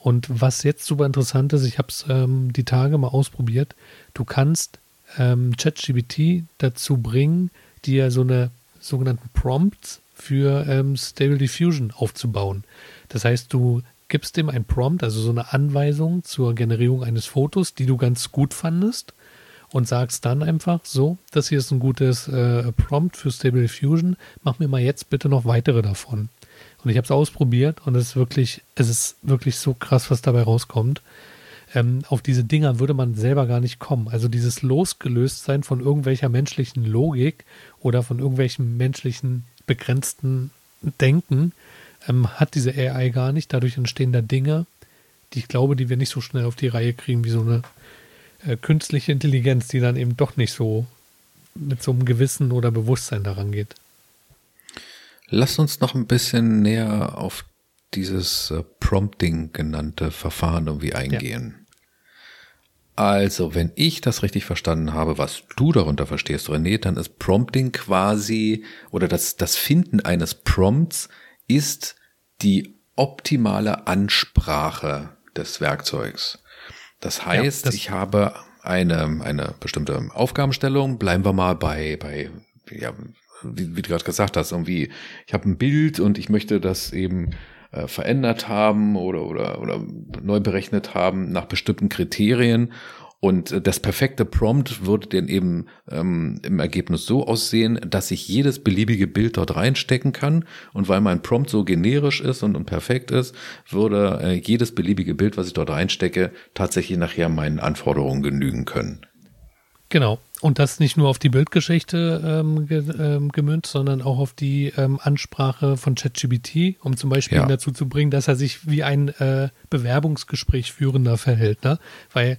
Und was jetzt super interessant ist, ich habe es ähm, die Tage mal ausprobiert, du kannst ähm, ChatGPT dazu bringen, dir so eine sogenannten Prompts für ähm, Stable Diffusion aufzubauen. Das heißt, du gibst dem ein Prompt, also so eine Anweisung zur Generierung eines Fotos, die du ganz gut fandest und sagst dann einfach so, das hier ist ein gutes äh, Prompt für Stable Diffusion, mach mir mal jetzt bitte noch weitere davon. Und ich habe es ausprobiert und es ist wirklich, es ist wirklich so krass, was dabei rauskommt. Ähm, auf diese Dinger würde man selber gar nicht kommen. Also dieses Losgelöstsein von irgendwelcher menschlichen Logik oder von irgendwelchen menschlichen begrenzten Denken ähm, hat diese AI gar nicht. Dadurch entstehen da Dinge, die ich glaube, die wir nicht so schnell auf die Reihe kriegen wie so eine äh, künstliche Intelligenz, die dann eben doch nicht so mit so einem Gewissen oder Bewusstsein daran geht. Lass uns noch ein bisschen näher auf dieses äh, Prompting genannte Verfahren irgendwie eingehen. Also, wenn ich das richtig verstanden habe, was du darunter verstehst, René, dann ist Prompting quasi oder das, das Finden eines Prompts ist die optimale Ansprache des Werkzeugs. Das heißt, ja, das ich habe eine, eine bestimmte Aufgabenstellung. Bleiben wir mal bei, bei ja, wie, wie du gerade gesagt hast, irgendwie, ich habe ein Bild und ich möchte das eben äh, verändert haben oder, oder, oder neu berechnet haben nach bestimmten Kriterien. Und äh, das perfekte Prompt würde dann eben ähm, im Ergebnis so aussehen, dass ich jedes beliebige Bild dort reinstecken kann. Und weil mein Prompt so generisch ist und, und perfekt ist, würde äh, jedes beliebige Bild, was ich dort reinstecke, tatsächlich nachher meinen Anforderungen genügen können. Genau. Und das nicht nur auf die Bildgeschichte ähm, ge, ähm, gemünzt, sondern auch auf die ähm, Ansprache von ChatGPT, um zum Beispiel ja. dazu zu bringen, dass er sich wie ein äh, Bewerbungsgespräch führender verhält. Ne? Weil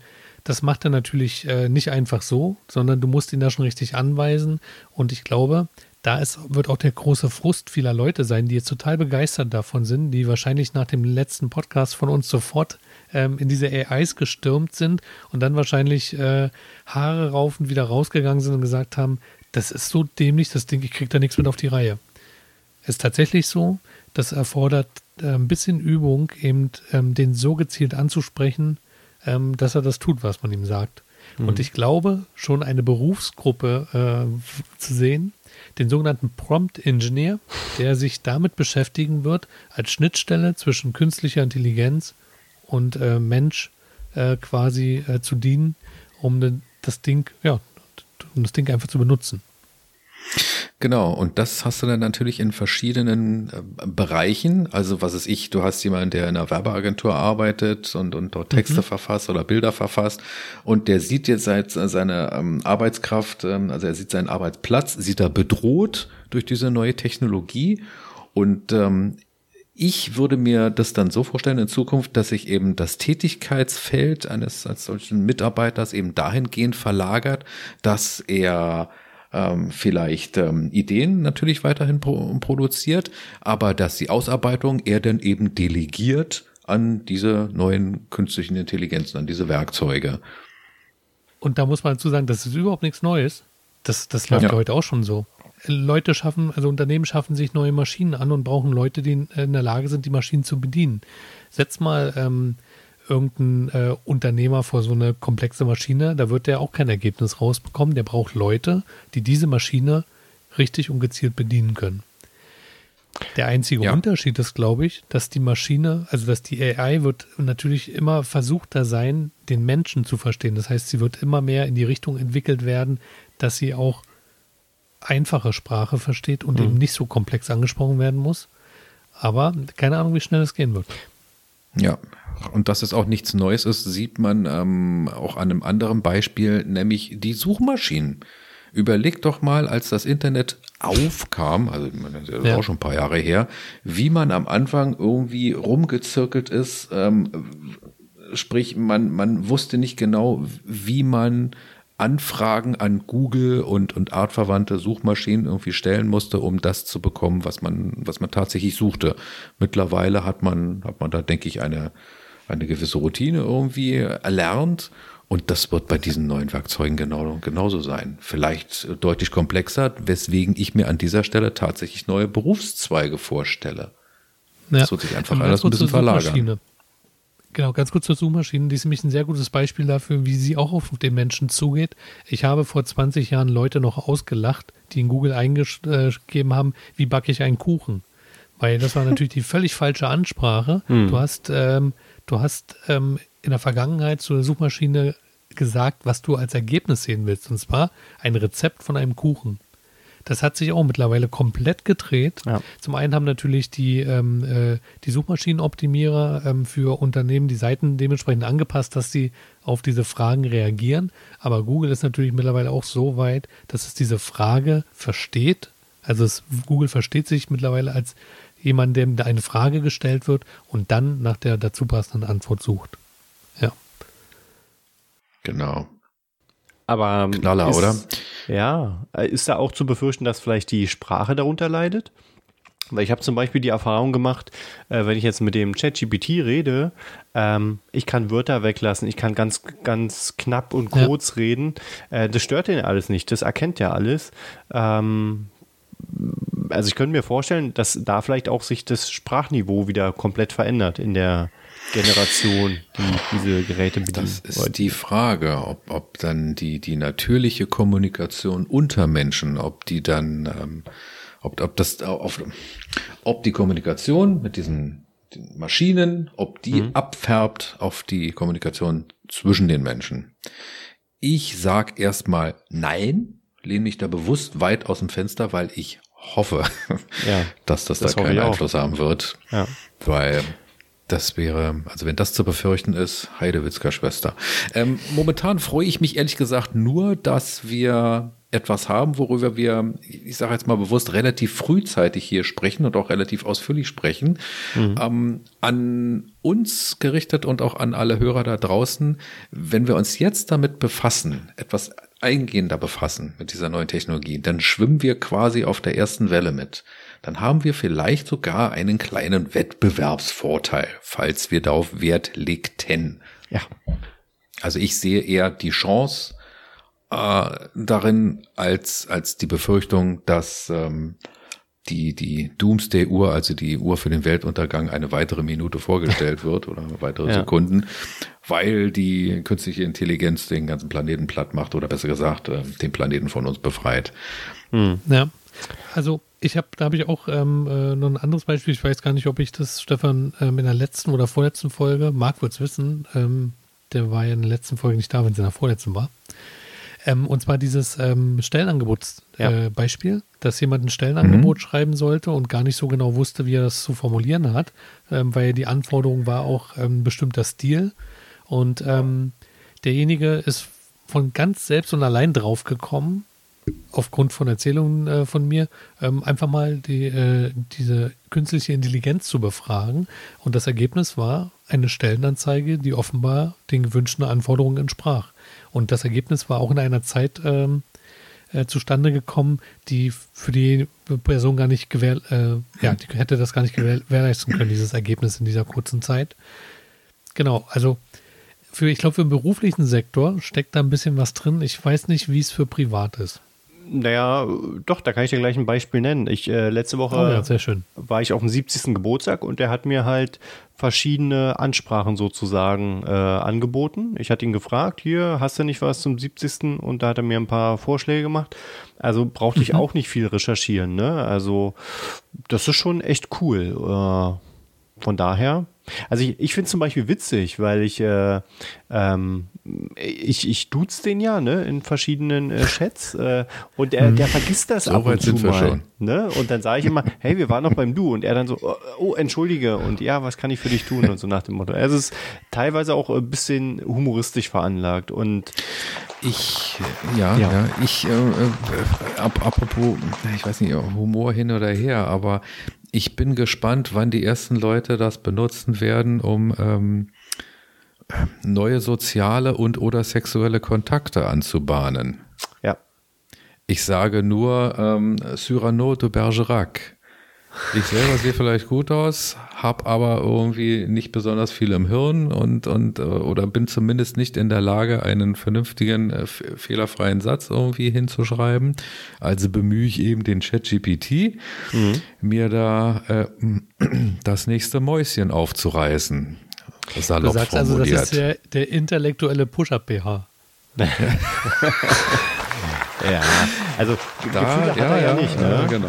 das macht er natürlich äh, nicht einfach so, sondern du musst ihn da schon richtig anweisen. Und ich glaube, da ist, wird auch der große Frust vieler Leute sein, die jetzt total begeistert davon sind, die wahrscheinlich nach dem letzten Podcast von uns sofort ähm, in diese AIs gestürmt sind und dann wahrscheinlich äh, Haare raufend wieder rausgegangen sind und gesagt haben, das ist so dämlich, das Ding, ich krieg da nichts mit auf die Reihe. Ist tatsächlich so, das erfordert äh, ein bisschen Übung, eben ähm, den so gezielt anzusprechen, ähm, dass er das tut, was man ihm sagt. Mhm. Und ich glaube, schon eine Berufsgruppe äh, zu sehen, den sogenannten Prompt Engineer, der sich damit beschäftigen wird, als Schnittstelle zwischen künstlicher Intelligenz und äh, Mensch äh, quasi äh, zu dienen, um das Ding, ja, um das Ding einfach zu benutzen. Genau, und das hast du dann natürlich in verschiedenen äh, Bereichen. Also was ist ich, du hast jemanden, der in einer Werbeagentur arbeitet und, und dort Texte mhm. verfasst oder Bilder verfasst und der sieht jetzt seit seine ähm, Arbeitskraft, ähm, also er sieht seinen Arbeitsplatz, sieht er bedroht durch diese neue Technologie und ähm, ich würde mir das dann so vorstellen in Zukunft, dass sich eben das Tätigkeitsfeld eines als solchen Mitarbeiters eben dahingehend verlagert, dass er ähm, vielleicht ähm, Ideen natürlich weiterhin pro produziert, aber dass die Ausarbeitung er dann eben delegiert an diese neuen künstlichen Intelligenzen, an diese Werkzeuge. Und da muss man dazu sagen, das ist überhaupt nichts Neues. Das, das läuft ja. heute auch schon so. Leute schaffen, also Unternehmen schaffen sich neue Maschinen an und brauchen Leute, die in der Lage sind, die Maschinen zu bedienen. Setz mal ähm, irgendein äh, Unternehmer vor so eine komplexe Maschine, da wird der auch kein Ergebnis rausbekommen. Der braucht Leute, die diese Maschine richtig und gezielt bedienen können. Der einzige ja. Unterschied ist, glaube ich, dass die Maschine, also dass die AI wird natürlich immer versuchter sein, den Menschen zu verstehen. Das heißt, sie wird immer mehr in die Richtung entwickelt werden, dass sie auch einfache Sprache versteht und mhm. eben nicht so komplex angesprochen werden muss. Aber keine Ahnung, wie schnell es gehen wird. Ja, und dass es auch nichts Neues ist, sieht man ähm, auch an einem anderen Beispiel, nämlich die Suchmaschinen. Überleg doch mal, als das Internet aufkam, also das ist ja. auch schon ein paar Jahre her, wie man am Anfang irgendwie rumgezirkelt ist. Ähm, sprich, man, man wusste nicht genau, wie man Anfragen an Google und, und artverwandte Suchmaschinen irgendwie stellen musste, um das zu bekommen, was man, was man tatsächlich suchte. Mittlerweile hat man, hat man da, denke ich, eine, eine gewisse Routine irgendwie erlernt. Und das wird bei diesen neuen Werkzeugen genau, genauso sein. Vielleicht deutlich komplexer, weswegen ich mir an dieser Stelle tatsächlich neue Berufszweige vorstelle. Ja. Das wird sich einfach alles ein bisschen verlagern. Genau, ganz kurz zur Suchmaschine. Die ist nämlich ein sehr gutes Beispiel dafür, wie sie auch auf den Menschen zugeht. Ich habe vor 20 Jahren Leute noch ausgelacht, die in Google eingegeben haben, wie backe ich einen Kuchen. Weil das war natürlich die völlig falsche Ansprache. Hm. Du hast, ähm, du hast ähm, in der Vergangenheit zu der Suchmaschine gesagt, was du als Ergebnis sehen willst. Und zwar ein Rezept von einem Kuchen. Das hat sich auch mittlerweile komplett gedreht. Ja. Zum einen haben natürlich die, ähm, äh, die Suchmaschinenoptimierer ähm, für Unternehmen die Seiten dementsprechend angepasst, dass sie auf diese Fragen reagieren. Aber Google ist natürlich mittlerweile auch so weit, dass es diese Frage versteht. Also es, Google versteht sich mittlerweile als jemand, dem da eine Frage gestellt wird und dann nach der dazu passenden Antwort sucht. Ja. Genau. Aber ähm, Knaller, ist, oder? Ja, äh, ist da auch zu befürchten, dass vielleicht die Sprache darunter leidet? Weil ich habe zum Beispiel die Erfahrung gemacht, äh, wenn ich jetzt mit dem ChatGPT rede, ähm, ich kann Wörter weglassen, ich kann ganz, ganz knapp und kurz ja. reden. Äh, das stört den alles nicht, das erkennt ja alles. Ähm, also ich könnte mir vorstellen, dass da vielleicht auch sich das Sprachniveau wieder komplett verändert in der Generation, die diese Geräte bedienen. Das ist die Frage, ob, ob dann die, die natürliche Kommunikation unter Menschen, ob die dann, ähm, ob, ob das, auf, ob die Kommunikation mit diesen Maschinen, ob die mhm. abfärbt auf die Kommunikation zwischen den Menschen. Ich sag erstmal nein, lehne mich da bewusst weit aus dem Fenster, weil ich hoffe, ja, dass das, das da keinen Einfluss haben wird. Ja. Weil das wäre, also wenn das zu befürchten ist, Heidewitzker Schwester. Ähm, momentan freue ich mich ehrlich gesagt nur, dass wir etwas haben, worüber wir, ich sage jetzt mal bewusst, relativ frühzeitig hier sprechen und auch relativ ausführlich sprechen, mhm. ähm, an uns gerichtet und auch an alle Hörer da draußen, wenn wir uns jetzt damit befassen, etwas eingehender befassen mit dieser neuen Technologie, dann schwimmen wir quasi auf der ersten Welle mit. Dann haben wir vielleicht sogar einen kleinen Wettbewerbsvorteil, falls wir darauf Wert legten. Ja. Also ich sehe eher die Chance, äh, darin als, als die Befürchtung, dass ähm, die, die Doomsday-Uhr, also die Uhr für den Weltuntergang, eine weitere Minute vorgestellt wird oder weitere ja. Sekunden, weil die künstliche Intelligenz den ganzen Planeten platt macht oder besser gesagt, äh, den Planeten von uns befreit. Hm. Ja, also ich habe, da habe ich auch ähm, äh, noch ein anderes Beispiel. Ich weiß gar nicht, ob ich das, Stefan, ähm, in der letzten oder vorletzten Folge, Marc wird es wissen, ähm, der war ja in der letzten Folge nicht da, wenn es in der vorletzten war. Ähm, und zwar dieses ähm, Stellenangebotsbeispiel, ja. äh, dass jemand ein Stellenangebot mhm. schreiben sollte und gar nicht so genau wusste, wie er das zu formulieren hat, ähm, weil die Anforderung war auch ähm, bestimmter Stil. Und ähm, derjenige ist von ganz selbst und allein drauf gekommen, aufgrund von Erzählungen äh, von mir, ähm, einfach mal die, äh, diese künstliche Intelligenz zu befragen. Und das Ergebnis war eine Stellenanzeige, die offenbar den gewünschten Anforderungen entsprach. Und das Ergebnis war auch in einer Zeit ähm, äh, zustande gekommen, die für die Person gar nicht gewähr, äh, ja, die hätte das gar nicht gewährleisten können, dieses Ergebnis in dieser kurzen Zeit. Genau, also für, ich glaube, für den beruflichen Sektor steckt da ein bisschen was drin. Ich weiß nicht, wie es für privat ist. Naja, doch, da kann ich dir gleich ein Beispiel nennen. Ich, äh, letzte Woche oh ja, war ich auf dem 70. Geburtstag und der hat mir halt verschiedene Ansprachen sozusagen äh, angeboten. Ich hatte ihn gefragt, hier, hast du nicht was zum 70. Und da hat er mir ein paar Vorschläge gemacht. Also brauchte ich mhm. auch nicht viel recherchieren. Ne? Also das ist schon echt cool. Äh, von daher also ich, ich finde zum Beispiel witzig, weil ich, äh, ähm, ich, ich duze den ja, ne, in verschiedenen äh, Chats äh, und der, der vergisst das so ab und zu mal. Schon. Ne? Und dann sage ich immer, hey, wir waren noch beim Du und er dann so, oh, oh, entschuldige und ja, was kann ich für dich tun und so nach dem Motto. Also es ist teilweise auch ein bisschen humoristisch veranlagt und ich, ja, ja, ja ich, äh, äh, apropos, ich weiß nicht, Humor hin oder her, aber ich bin gespannt, wann die ersten Leute das benutzen werden, um ähm, neue soziale und oder sexuelle Kontakte anzubahnen. Ja. Ich sage nur ähm, Cyrano de Bergerac. Ich selber sehe vielleicht gut aus, habe aber irgendwie nicht besonders viel im Hirn und, und äh, oder bin zumindest nicht in der Lage, einen vernünftigen, äh, fehlerfreien Satz irgendwie hinzuschreiben. Also bemühe ich eben den ChatGPT, mhm. mir da äh, das nächste Mäuschen aufzureißen. Salopp du sagst formuliert. also, das ist der, der intellektuelle Push-Up-BH. Ja, also da, Gefühle hat ja, er ja, nicht. Ne? Ja, genau.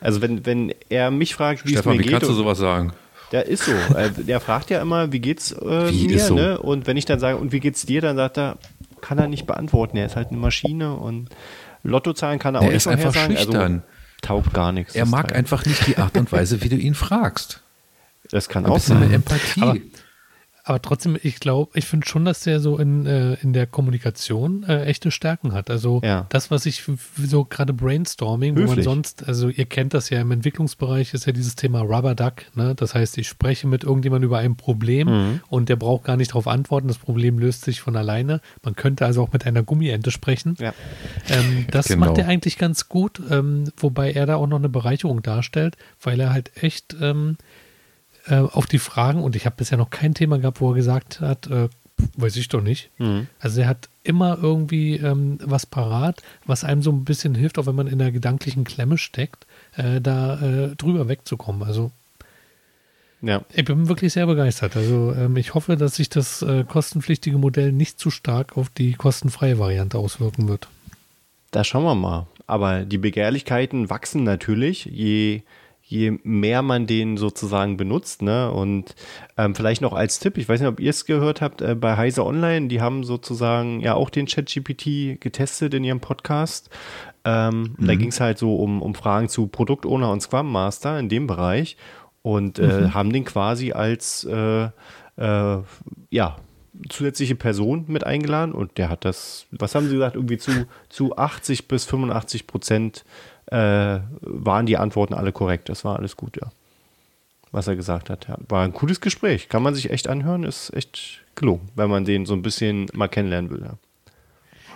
Also wenn, wenn er mich fragt, wie Stefan, es mir wie geht. wie kannst du sowas sagen? Der ist so. der fragt ja immer, wie geht's äh, wie mir? So? Ne? Und wenn ich dann sage, und wie geht's dir, dann sagt er, kann er nicht beantworten. Er ist halt eine Maschine und Lottozahlen kann er, er auch nicht vorhersagen. Er ist einfach schüchtern. Also, taugt gar nichts. Er mag Teil. einfach nicht die Art und Weise, wie du ihn fragst. Das kann Ein auch sein. Empathie. Aber aber trotzdem, ich glaube, ich finde schon, dass der so in, äh, in der Kommunikation äh, echte Stärken hat. Also ja. das, was ich so gerade Brainstorming, Höflich. wo man sonst, also ihr kennt das ja im Entwicklungsbereich, ist ja dieses Thema Rubber Duck. Ne? Das heißt, ich spreche mit irgendjemandem über ein Problem mhm. und der braucht gar nicht darauf antworten. Das Problem löst sich von alleine. Man könnte also auch mit einer Gummiente sprechen. Ja. Ähm, das genau. macht er eigentlich ganz gut, ähm, wobei er da auch noch eine Bereicherung darstellt, weil er halt echt ähm, äh, auf die Fragen, und ich habe bisher noch kein Thema gehabt, wo er gesagt hat, äh, weiß ich doch nicht. Mhm. Also er hat immer irgendwie ähm, was parat, was einem so ein bisschen hilft, auch wenn man in der gedanklichen Klemme steckt, äh, da äh, drüber wegzukommen. Also Ja. Ich bin wirklich sehr begeistert. Also ähm, ich hoffe, dass sich das äh, kostenpflichtige Modell nicht zu stark auf die kostenfreie Variante auswirken wird. Da schauen wir mal. Aber die Begehrlichkeiten wachsen natürlich, je, je mehr man den sozusagen benutzt. Ne? Und ähm, vielleicht noch als Tipp, ich weiß nicht, ob ihr es gehört habt, äh, bei Heise Online, die haben sozusagen ja auch den ChatGPT getestet in ihrem Podcast. Ähm, Da ging es halt so um, um Fragen zu Produktowner und Scrum Master in dem Bereich und äh, haben den quasi als äh, äh, ja, zusätzliche Person mit eingeladen und der hat das, was haben sie gesagt, irgendwie zu, zu 80 bis 85 Prozent äh, waren die Antworten alle korrekt. Das war alles gut, ja. Was er gesagt hat. Ja. War ein cooles Gespräch. Kann man sich echt anhören, ist echt gelungen, wenn man den so ein bisschen mal kennenlernen will. Ja.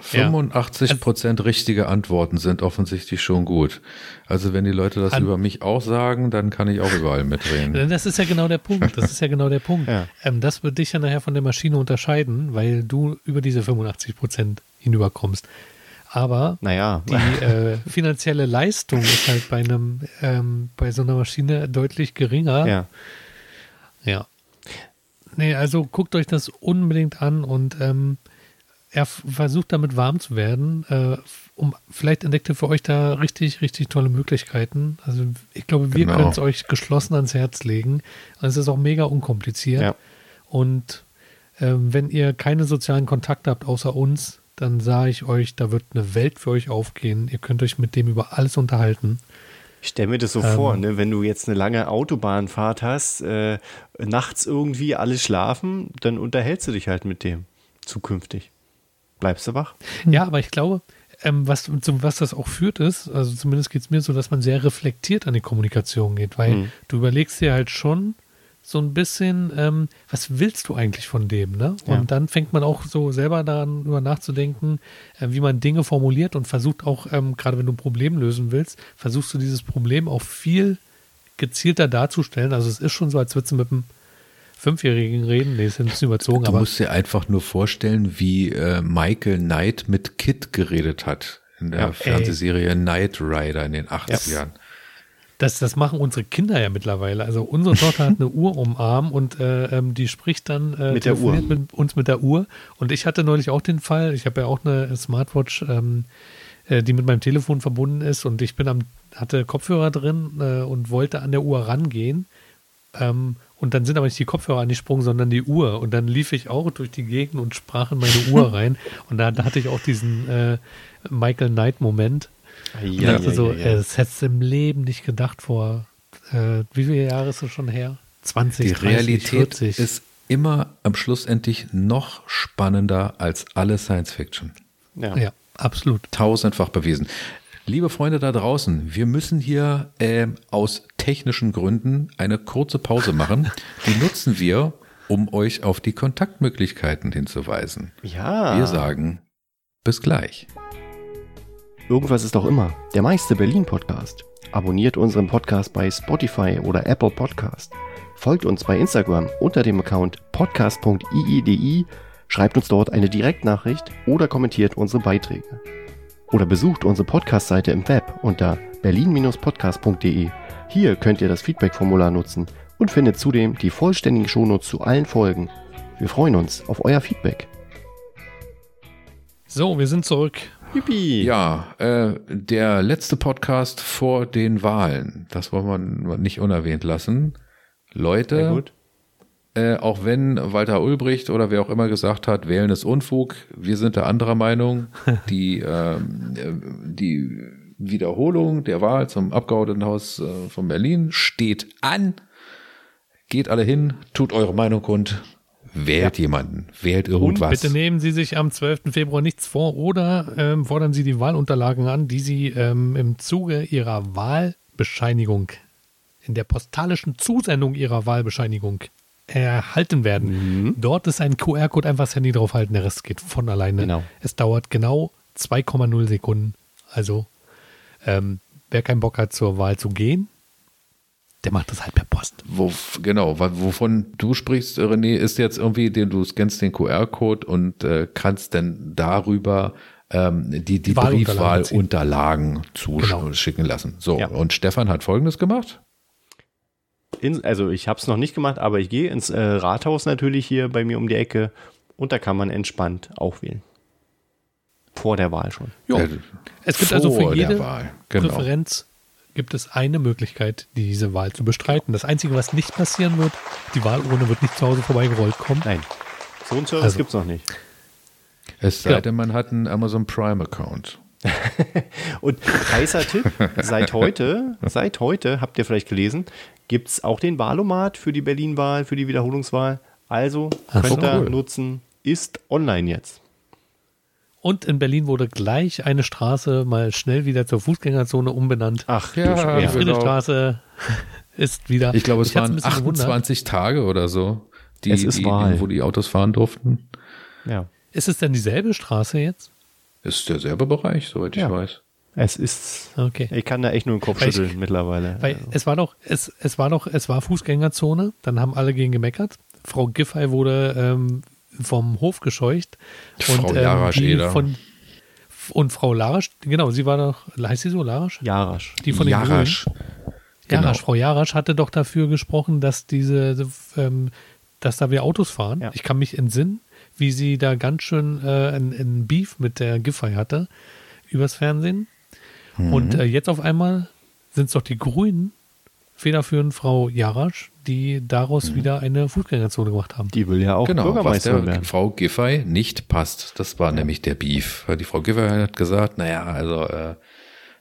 85 Prozent richtige Antworten sind offensichtlich schon gut. Also wenn die Leute das An- über mich auch sagen, dann kann ich auch überall mitreden. Das ist ja genau der Punkt. Das ist ja genau der Punkt. Ja. Ähm, das wird dich ja nachher von der Maschine unterscheiden, weil du über diese 85 Prozent hinüberkommst. Aber Naja, die äh, finanzielle Leistung ist halt bei einem ähm, bei so einer Maschine deutlich geringer. ja. Ja. Nee, also guckt euch das unbedingt an und ähm, er versucht damit warm zu werden. Äh, um, vielleicht entdeckt ihr für euch da richtig, richtig tolle Möglichkeiten. Also ich glaube, wir Genau. können es euch geschlossen ans Herz legen. Und es ist auch mega unkompliziert. Ja. Und ähm, wenn ihr keine sozialen Kontakte habt außer uns, dann sage ich euch, da wird eine Welt für euch aufgehen. Ihr könnt euch mit dem über alles unterhalten. Ich stelle mir das so Ähm. vor, ne, wenn du jetzt eine lange Autobahnfahrt hast, äh, nachts irgendwie alle schlafen, dann unterhältst du dich halt mit dem zukünftig. Bleibst du wach? Ja, aber ich glaube, ähm, was, zum, was das auch führt, ist, also zumindest geht es mir so, dass man sehr reflektiert an die Kommunikation geht, weil Mhm. du überlegst dir halt schon so ein bisschen, ähm, was willst du eigentlich von dem, ne? Und Ja. dann fängt man auch so selber daran über nachzudenken, äh, wie man Dinge formuliert und versucht auch, ähm, gerade wenn du ein Problem lösen willst, versuchst du dieses Problem auch viel gezielter darzustellen. Also es ist schon so, als würdest du mit einem Fünfjährigen reden. Nee, ist ein bisschen überzogen, Du aber musst dir einfach nur vorstellen, wie äh, Michael Knight mit Kid geredet hat in der Ja. Fernsehserie Knight Rider in den 80ern. Das, das machen unsere Kinder ja mittlerweile. Also unsere Tochter hat eine Uhr um den Arm und äh, ähm, die spricht dann äh, Mit der Uhr. mit uns mit der Uhr. Und ich hatte neulich auch den Fall, ich habe ja auch eine Smartwatch, ähm, äh, die mit meinem Telefon verbunden ist und ich bin am, hatte Kopfhörer drin äh, und wollte an der Uhr rangehen. Ähm, und dann sind aber nicht die Kopfhörer angesprungen, sondern die Uhr. Und dann lief ich auch durch die Gegend und sprach in meine Uhr rein. Und da, da hatte ich auch diesen äh, Michael Knight-Moment. Ich Ja, dachte ja, so, ja, ja. äh, das hättest du im Leben nicht gedacht vor, äh, wie viele Jahre ist das schon her? 20, Die 30, Realität 40. ist immer am Schluss endlich noch spannender als alle Science Fiction. ja. ja, absolut. Tausendfach bewiesen. Liebe Freunde da draußen, wir müssen hier ähm, aus technischen Gründen eine kurze Pause machen. Die nutzen wir, um euch auf die Kontaktmöglichkeiten hinzuweisen. ja. Wir sagen bis gleich. Irgendwas ist doch immer. Der meiste Berlin-Podcast. Abonniert unseren Podcast bei Spotify oder Apple Podcast. Folgt uns bei Instagram unter dem Account podcast.iidi, schreibt uns dort eine Direktnachricht oder kommentiert unsere Beiträge. Oder besucht unsere Podcast-Seite im Web unter berlin-podcast.de. Hier könnt ihr das Feedback-Formular nutzen und findet zudem die vollständigen Shownotes zu allen Folgen. Wir freuen uns auf euer Feedback. So, wir sind zurück. Yippie! Ja, äh, der letzte Podcast vor den Wahlen. Das wollen wir nicht unerwähnt lassen. Leute, äh, auch wenn Walter Ulbricht oder wer auch immer gesagt hat, wählen ist Unfug, wir sind der anderer Meinung. Die, ähm, äh, die Wiederholung der Wahl zum Abgeordnetenhaus äh, von Berlin steht an. Geht alle hin, tut eure Meinung kund, wählt jemanden, wählt Und irgendwas. bitte nehmen Sie sich am 12. Februar nichts vor oder ähm, fordern Sie die Wahlunterlagen an, die Sie ähm, im Zuge Ihrer Wahlbescheinigung, in der postalischen Zusendung Ihrer Wahlbescheinigung erhalten werden. Dort ist ein QR-Code, einfach das Handy draufhalten, der Rest geht von alleine. Genau. Es dauert genau 2,0 Sekunden. Also, ähm, wer keinen Bock hat, zur Wahl zu gehen, der macht das halt per Post. Wo, genau, wovon du sprichst, René, ist jetzt irgendwie, den, du scannst den QR-Code und äh, kannst dann darüber ähm, die, die. Briefwahlunterlagen Genau. zuschicken lassen. So, Ja. und Stefan hat folgendes gemacht. in, also ich habe es noch nicht gemacht, aber ich gehe ins äh, Rathaus natürlich hier bei mir um die Ecke und da kann man entspannt auch wählen. Vor der Wahl schon. Äh, Es gibt also vor für der jede Wahl, genau. Präferenz gibt es eine Möglichkeit, diese Wahl zu bestreiten. Das Einzige, was nicht passieren wird, die Wahlurne wird nicht zu Hause vorbeigerollt kommen. Nein, so einen Service Also- gibt's noch nicht. Es sei Genau. denn, man hat einen Amazon Prime-Account. Und heißer Tipp, seit heute, seit heute, habt ihr vielleicht gelesen, gibt's auch den Wahlomat für die Berlin-Wahl, für die Wiederholungswahl. Also könnt ihr cool. nutzen, ist online jetzt. Und in Berlin wurde gleich eine Straße mal schnell wieder zur Fußgängerzone umbenannt. Ach, Ja, Die genau. Friedrichstraße ist wieder. Ich glaube, es hat's waren ein bisschen gewundert. 28 Tage oder so, die, Es ist die, Wahl. wo die Autos fahren durften. ja. Ist es denn dieselbe Straße jetzt? Ist derselbe Bereich, soweit Ja. ich weiß. Es ist, Okay. ich kann da echt nur den Kopf Weil ich- schütteln mittlerweile. Weil es war doch, es, es war doch, es war Fußgängerzone, dann haben alle gegen gemeckert. Frau Giffey wurde ähm, vom Hof gescheucht. Frau und, ähm, Jarasch die Eder. von und Frau Larasch, genau, sie war doch, heißt sie so, Larasch? Jarasch. Die von den Jarasch. Grünen. Genau. Jarasch, Frau Jarasch hatte doch dafür gesprochen, dass diese, ähm, dass da wir Autos fahren. Ja. Ich kann mich entsinnen, wie sie da ganz schön äh, ein, ein Beef mit der Giffey hatte übers Fernsehen. Mhm. Und äh, jetzt auf einmal sind es doch die Grünen, federführend Frau Jarasch, die daraus Mhm. wieder eine Fußgängerzone gemacht haben. Die will ja auch Genau, was Bürgermeisterin der werden. Frau Giffey nicht passt. Das war nämlich der Beef. Die Frau Giffey hat gesagt, naja, also äh,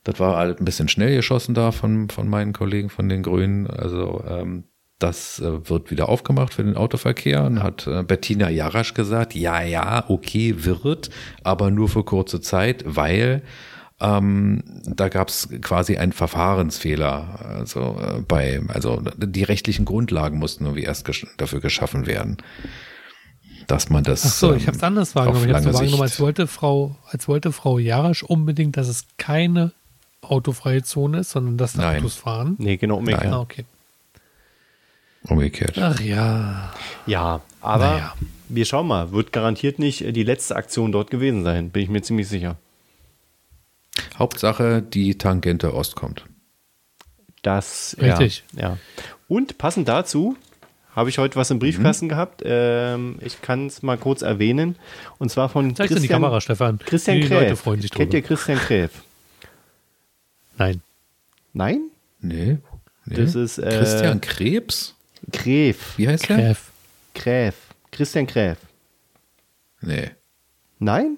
das war halt ein bisschen schnell geschossen da von, von meinen Kollegen von den Grünen. Also ähm, das äh, wird wieder aufgemacht für den Autoverkehr. Und hat äh, Bettina Jarasch gesagt, ja, ja, okay, wird, aber nur für kurze Zeit, weil ähm, da gab es quasi einen Verfahrensfehler. Also äh, bei, also die rechtlichen Grundlagen mussten irgendwie erst gesch dafür geschaffen werden, dass man das. Ach so, ich ähm, habe es anders wahrgenommen. Ich habe so wahrgenommen, als wollte Frau, als wollte Frau Jarasch unbedingt, dass es keine autofreie Zone ist, sondern dass da. Autos fahren. Nee, genau umgekehrt. Ah, okay. Umgekehrt. Ach ja. Ja, aber Naja. wir schauen mal, wird garantiert nicht die letzte Aktion dort gewesen sein, bin ich mir ziemlich sicher. Hauptsache, die Tangente Ost kommt. Das, Richtig. Ja, ja. Und passend dazu habe ich heute was im Briefkasten gehabt. Ähm, ich kann es mal kurz erwähnen. Und zwar von Zeig's in die Kamera, Stefan. Christian die Kräf. Leute freuen sich Kennt drüber. ihr Christian Kräf? Nein. Nein? Nee. nee. Das ist, äh, Christian Krebs? Kräf. Wie heißt der? Kräf. Kräf. Christian Kräf. Nee. Nein?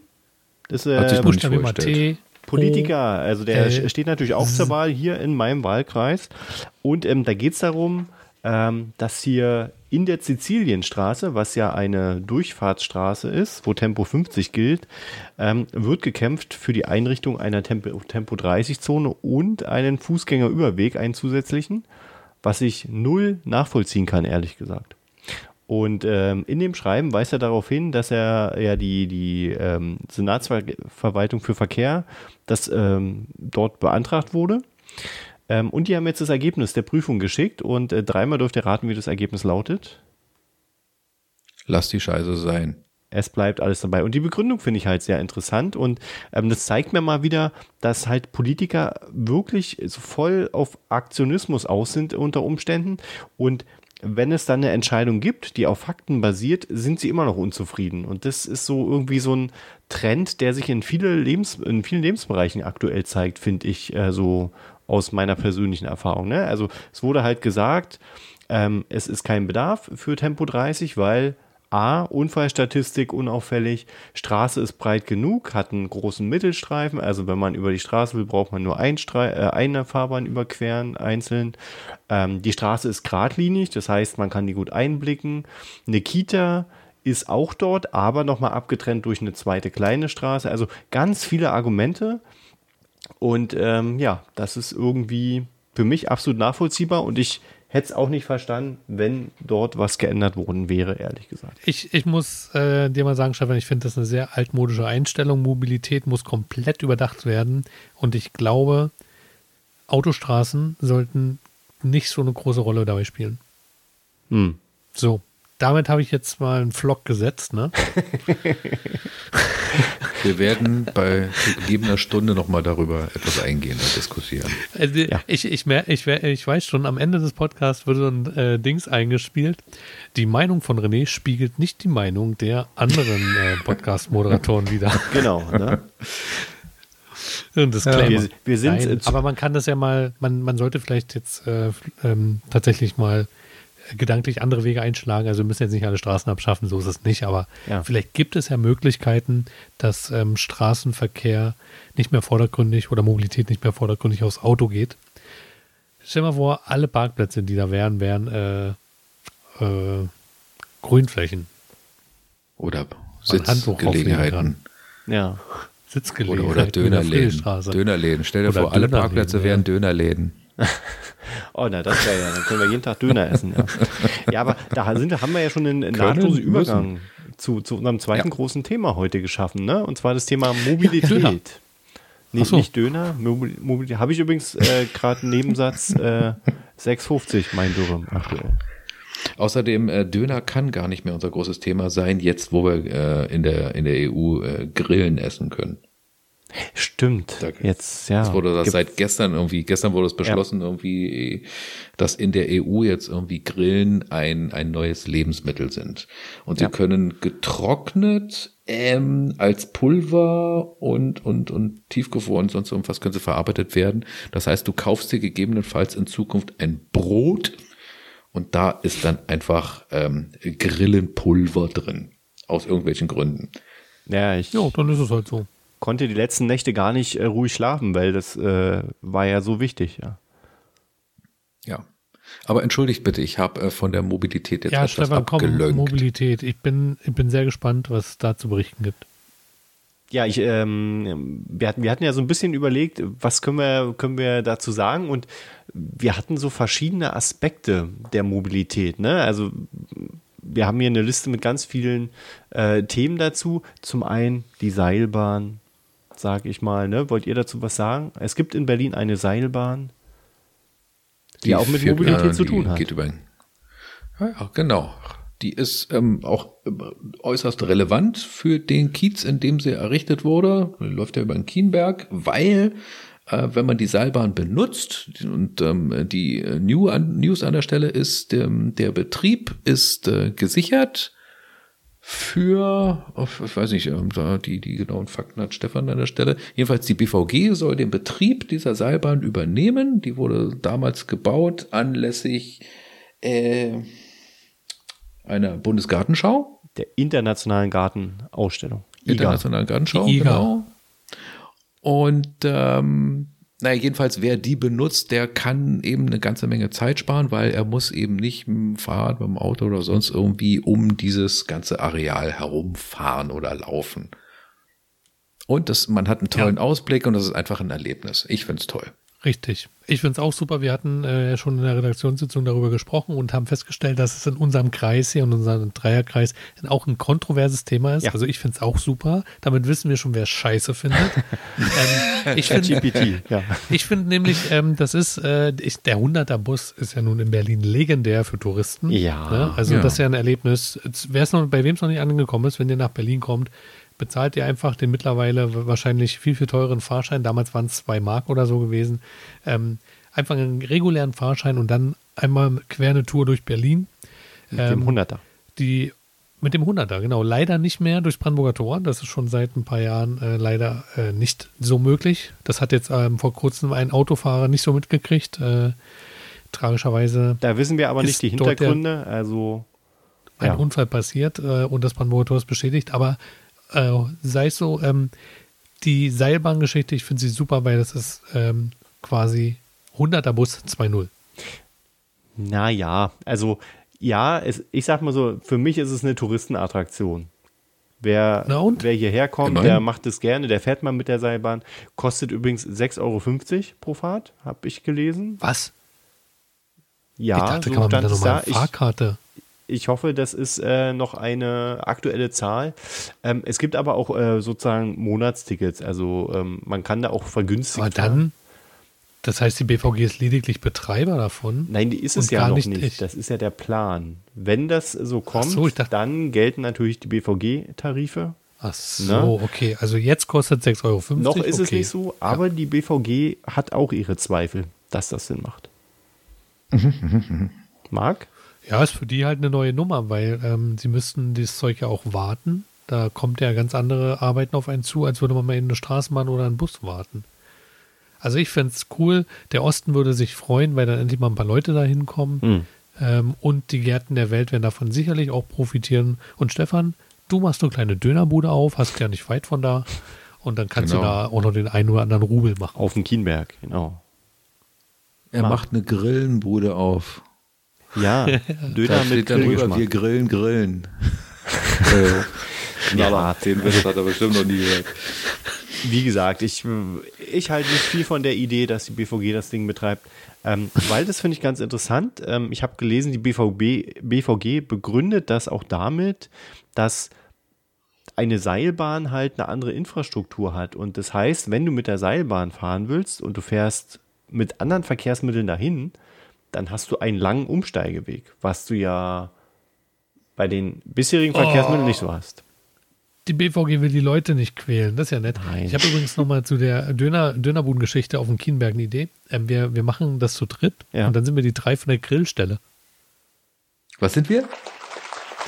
Das Hat ist sich äh, nicht Buchstabe mal. T. Politiker, also der L- steht natürlich auch zur Wahl hier in meinem Wahlkreis. Und ähm, da geht es darum, ähm, dass hier in der Sizilienstraße, was ja eine Durchfahrtsstraße ist, wo Tempo 50 gilt, ähm, wird gekämpft für die Einrichtung einer Tempo, Tempo 30-Zone und einen Fußgängerüberweg, einen zusätzlichen, was ich null nachvollziehen kann, ehrlich gesagt. Und ähm, in dem Schreiben weist er darauf hin, dass er ja die, die ähm, Senatsverwaltung für Verkehr, das ähm, dort beantragt wurde. Ähm, und die haben jetzt das Ergebnis der Prüfung geschickt und äh, dreimal dürft ihr raten, wie das Ergebnis lautet. Lass die Scheiße sein. Es bleibt alles dabei. Und die Begründung finde ich halt sehr interessant. Und ähm, das zeigt mir mal wieder, dass halt Politiker wirklich so voll auf Aktionismus aus sind unter Umständen. Und wenn es dann eine Entscheidung gibt, die auf Fakten basiert, sind sie immer noch unzufrieden. Und das ist so irgendwie so ein Trend, der sich in, viele Lebens, in vielen Lebensbereichen aktuell zeigt, finde ich, äh, so aus meiner persönlichen Erfahrung. Ne? Also es wurde halt gesagt, ähm, es ist kein Bedarf für Tempo 30, weil A, Unfallstatistik unauffällig, Straße ist breit genug, hat einen großen Mittelstreifen, also wenn man über die Straße will, braucht man nur ein äh, eine Fahrbahn überqueren, einzeln. Ähm, die Straße ist geradlinig, das heißt, man kann die gut einblicken. Eine Kita ist auch dort, aber nochmal abgetrennt durch eine zweite kleine Straße. Also ganz viele Argumente. Und ähm, ja, das ist irgendwie für mich absolut nachvollziehbar und ich hätte es auch nicht verstanden, wenn dort was geändert worden wäre, ehrlich gesagt. Ich, ich muss äh, dir mal sagen, Stefan, ich finde das eine sehr altmodische Einstellung. Mobilität muss komplett überdacht werden. Und ich glaube, Autostraßen sollten nicht so eine große Rolle dabei spielen. Hm. So, damit habe ich jetzt mal einen Vlog gesetzt, ne? Wir werden bei gegebener Stunde nochmal darüber etwas eingehen und diskutieren. Also ja. ich, ich, mer ich, ich weiß schon, am Ende des Podcasts wird so ein äh, Dings eingespielt. Die Meinung von René spiegelt nicht die Meinung der anderen äh, Podcast-Moderatoren wieder. Genau, ne? Und das ja, wir, wir sind Nein, aber man kann das ja mal, man, man sollte vielleicht jetzt äh, ähm, tatsächlich mal gedanklich andere Wege einschlagen. Also wir müssen jetzt nicht alle Straßen abschaffen, so ist es nicht. Aber ja. vielleicht gibt es ja Möglichkeiten, dass ähm, Straßenverkehr nicht mehr vordergründig oder Mobilität nicht mehr vordergründig aufs Auto geht. Stell dir mal vor, alle Parkplätze, die da wären, wären äh, äh, Grünflächen. Oder Sitzgelegenheiten. Ja. Sitzgelegenheiten. Oder, oder Dönerläden. Dönerläden. Stell dir oder vor, alle Parkplätze wären Dönerläden. oh, na, das wäre ja, dann können wir jeden Tag Döner essen. Ja, ja aber da sind, haben wir ja schon einen nahtlosen Übergang zu, zu unserem zweiten ja. großen Thema heute geschaffen, ne? Und zwar das Thema Mobilität. Ja, nicht, so. nicht Döner, Mobilität. Habe ich übrigens äh, gerade einen Nebensatz äh, 6,50 mein Dürren aktuell. Außerdem, äh, Döner kann gar nicht mehr unser großes Thema sein, jetzt wo wir äh, in, der, in der EU äh, Grillen essen können. Stimmt. Da, jetzt, ja. Es wurde das seit gestern irgendwie, gestern wurde es beschlossen, ja. irgendwie, dass in der EU jetzt irgendwie Grillen ein, ein neues Lebensmittel sind. Und sie ja. können getrocknet, ähm, als Pulver und, und, und tiefgefroren, sonst irgendwas können sie verarbeitet werden. Das heißt, du kaufst dir gegebenenfalls in Zukunft ein Brot und da ist dann einfach ähm, Grillenpulver drin. Aus irgendwelchen Gründen. Ja, ich. Ja, dann ist es halt so konnte die letzten Nächte gar nicht äh, ruhig schlafen, weil das äh, war ja so wichtig, ja. Ja. Aber entschuldigt bitte, ich habe äh, von der Mobilität jetzt ja, etwas Stefan, abgelönkt. Komm, Mobilität. Ich bin, ich bin sehr gespannt, was es da zu berichten gibt. Ja, ich, ähm, wir, hatten, wir hatten ja so ein bisschen überlegt, was können wir, können wir dazu sagen und wir hatten so verschiedene Aspekte der Mobilität. Ne? Also wir haben hier eine Liste mit ganz vielen äh, Themen dazu. Zum einen die Seilbahn, sag ich mal. Ne? Wollt ihr dazu was sagen? Es gibt in Berlin eine Seilbahn, die, die auch mit Mobilität äh, zu tun hat. Geht über, ja, genau. Die ist ähm, auch äußerst relevant für den Kiez, in dem sie errichtet wurde. Läuft ja über den Kienberg, weil äh, wenn man die Seilbahn benutzt und ähm, die New an, News an der Stelle ist, ähm, der Betrieb ist äh, gesichert für, ich weiß nicht, ähm, die, die genauen Fakten hat Stefan an der Stelle. Jedenfalls die BVG soll den Betrieb dieser Seilbahn übernehmen. Die wurde damals gebaut anlässlich äh, einer Bundesgartenschau. Der internationalen Gartenausstellung. Internationalen Gartenschau, genau. Und ähm, naja, jedenfalls, wer die benutzt, der kann eben eine ganze Menge Zeit sparen, weil er muss eben nicht mit dem Fahrrad, mit dem Auto oder sonst irgendwie um dieses ganze Areal herumfahren oder laufen. Und das, man hat einen tollen ja. Ausblick und das ist einfach ein Erlebnis. Ich find's toll. Richtig. Ich finde es auch super. Wir hatten äh, schon in der Redaktionssitzung darüber gesprochen und haben festgestellt, dass es in unserem Kreis hier, in unserem Dreierkreis, auch ein kontroverses Thema ist. Ja. Also ich finde es auch super. Damit wissen wir schon, wer Scheiße findet. ähm, ich finde ja. Find nämlich, ähm, das ist, äh, ich, der 100er Bus ist ja nun in Berlin legendär für Touristen. Ja. Ne? Also ja. das ist ja ein Erlebnis. Wer es noch, bei wem es noch nicht angekommen ist, wenn ihr nach Berlin kommt, bezahlt ihr einfach den mittlerweile wahrscheinlich viel, viel teuren Fahrschein. Damals waren es zwei Mark oder so gewesen. Ähm, einfach einen regulären Fahrschein und dann einmal quer eine Tour durch Berlin. Mit ähm, dem 100er. Die, mit dem 100er, genau. Leider nicht mehr durchs Brandenburger Tor. Das ist schon seit ein paar Jahren äh, leider äh, nicht so möglich. Das hat jetzt ähm, vor kurzem ein Autofahrer nicht so mitgekriegt. Äh, tragischerweise. Da wissen wir aber nicht die Hintergründe. Der, also ein ja. Unfall passiert äh, und das Brandenburger Tor ist beschädigt. Aber äh, sei es so, ähm, die Seilbahngeschichte, ich finde sie super, weil das ist ähm, quasi 100er Bus 2.0. Naja, also ja, es, ich sag mal so, für mich ist es eine Touristenattraktion. Wer, wer hierher kommt, der macht es gerne, der fährt mal mit der Seilbahn. Kostet übrigens 6,50 Euro pro Fahrt, habe ich gelesen. Was? Ja, ich dachte, so kann man mit einer normalen Fahrkarte. Ich hoffe, das ist äh, noch eine aktuelle Zahl. Ähm, es gibt aber auch äh, sozusagen Monatstickets. Also ähm, man kann da auch vergünstigt. Aber dann, Das heißt, die BVG ist lediglich Betreiber davon? Nein, die ist es ja gar noch nicht nicht. ich. Das ist ja der Plan. Wenn das so kommt, so, ich dachte- dann gelten natürlich die BVG-Tarife. Ach so, okay. Also jetzt kostet 6,50 Euro. Noch ist es okay. nicht so, aber die BVG hat auch ihre Zweifel, dass das Sinn macht. Marc? Ja, ist für die halt eine neue Nummer, weil ähm, sie müssten das Zeug ja auch warten. Da kommt ja ganz andere Arbeiten auf einen zu, als würde man mal in eine Straßenbahn oder einen Bus warten. Also ich fände es cool, der Osten würde sich freuen, weil dann endlich mal ein paar Leute da hinkommen. Hm. Ähm, und die Gärten der Welt werden davon sicherlich auch profitieren. Und Stefan, du machst eine kleine Dönerbude auf, hast ja nicht weit von da. Und dann kannst Genau. du da auch noch den einen oder anderen Rubel machen. Auf dem Kienberg, genau. Er macht eine Grillenbude auf. Ja, Döner mit drüber, wir grillen, grillen. Ja, den Witz hat er bestimmt noch nie gehört. wie gesagt, ich, ich halte nicht viel von der Idee, dass die BVG das Ding betreibt, ähm, weil das finde ich ganz interessant. Ähm, ich habe gelesen, die BVB, BVG begründet das auch damit, dass eine Seilbahn halt eine andere Infrastruktur hat. Und das heißt, wenn du mit der Seilbahn fahren willst und du fährst mit anderen Verkehrsmitteln dahin, dann hast du einen langen Umsteigeweg, was du ja bei den bisherigen Verkehrsmitteln nicht so hast. Die BVG will die Leute nicht quälen, das ist ja nett. Nein. Ich habe übrigens nochmal zu der Döner, Dönerbudengeschichte auf dem Kienberg eine Idee. Ähm, wir, wir machen das zu dritt Ja. und dann sind wir die drei von der Grillstelle. Was sind wir?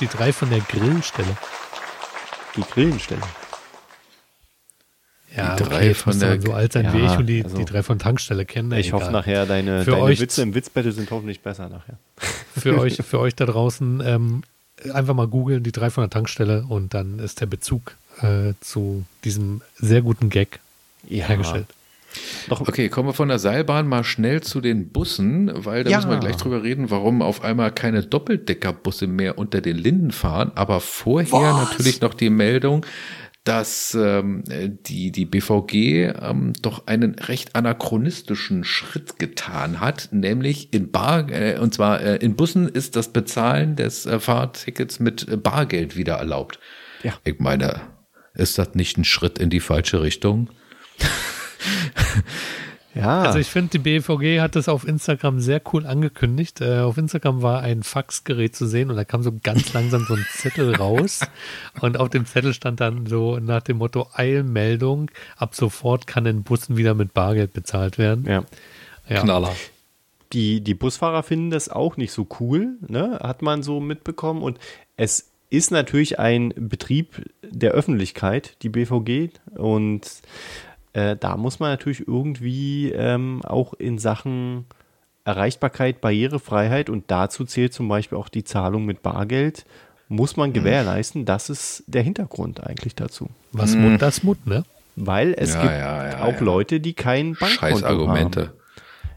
Die drei von der Grillstelle. Die Grillenstelle. Ja, Die drei okay, von der- so alt sein wie Ja, ich und die, also- die drei von Tankstelle kennen. Ich hoffe egal. nachher, deine, Für deine euch- Witze im Witzbattle sind hoffentlich besser nachher. Für euch, für euch da draußen ähm, einfach mal googeln, die drei von der Tankstelle und dann ist der Bezug äh, zu diesem sehr guten Gag hergestellt. Noch, Okay, kommen wir von der Seilbahn mal schnell zu den Bussen, weil da Ja. müssen wir gleich drüber reden, warum auf einmal keine Doppeldeckerbusse mehr unter den Linden fahren. Aber vorher natürlich noch die Meldung, dass ähm, die, die BVG ähm, doch einen recht anachronistischen Schritt getan hat, nämlich in Bar, äh, und zwar äh, in Bussen ist das Bezahlen des äh, Fahrtickets mit äh, Bargeld wieder erlaubt. Ja. Ich meine, ist das nicht ein Schritt in die falsche Richtung? ja, Also ich finde, die BVG hat das auf Instagram sehr cool angekündigt. Äh, auf Instagram war ein Faxgerät zu sehen und da kam so ganz langsam so ein Zettel raus. Und auf dem Zettel stand dann so nach dem Motto Eilmeldung, ab sofort kann in Bussen wieder mit Bargeld bezahlt werden. ja. Ja. Knaller. Die, die Busfahrer finden das auch nicht so cool, ne? hat man so mitbekommen. Und es ist natürlich ein Betrieb der Öffentlichkeit, die BVG. Und äh, da muss man natürlich irgendwie ähm, auch in Sachen Erreichbarkeit, Barrierefreiheit und dazu zählt zum Beispiel auch die Zahlung mit Bargeld, muss man gewährleisten. Das ist der Hintergrund eigentlich dazu. Was Mut, das Mut, ne? Weil es Ja, gibt ja, ja, auch ja. Leute, die kein Bankkonto Scheiß haben. Argumente.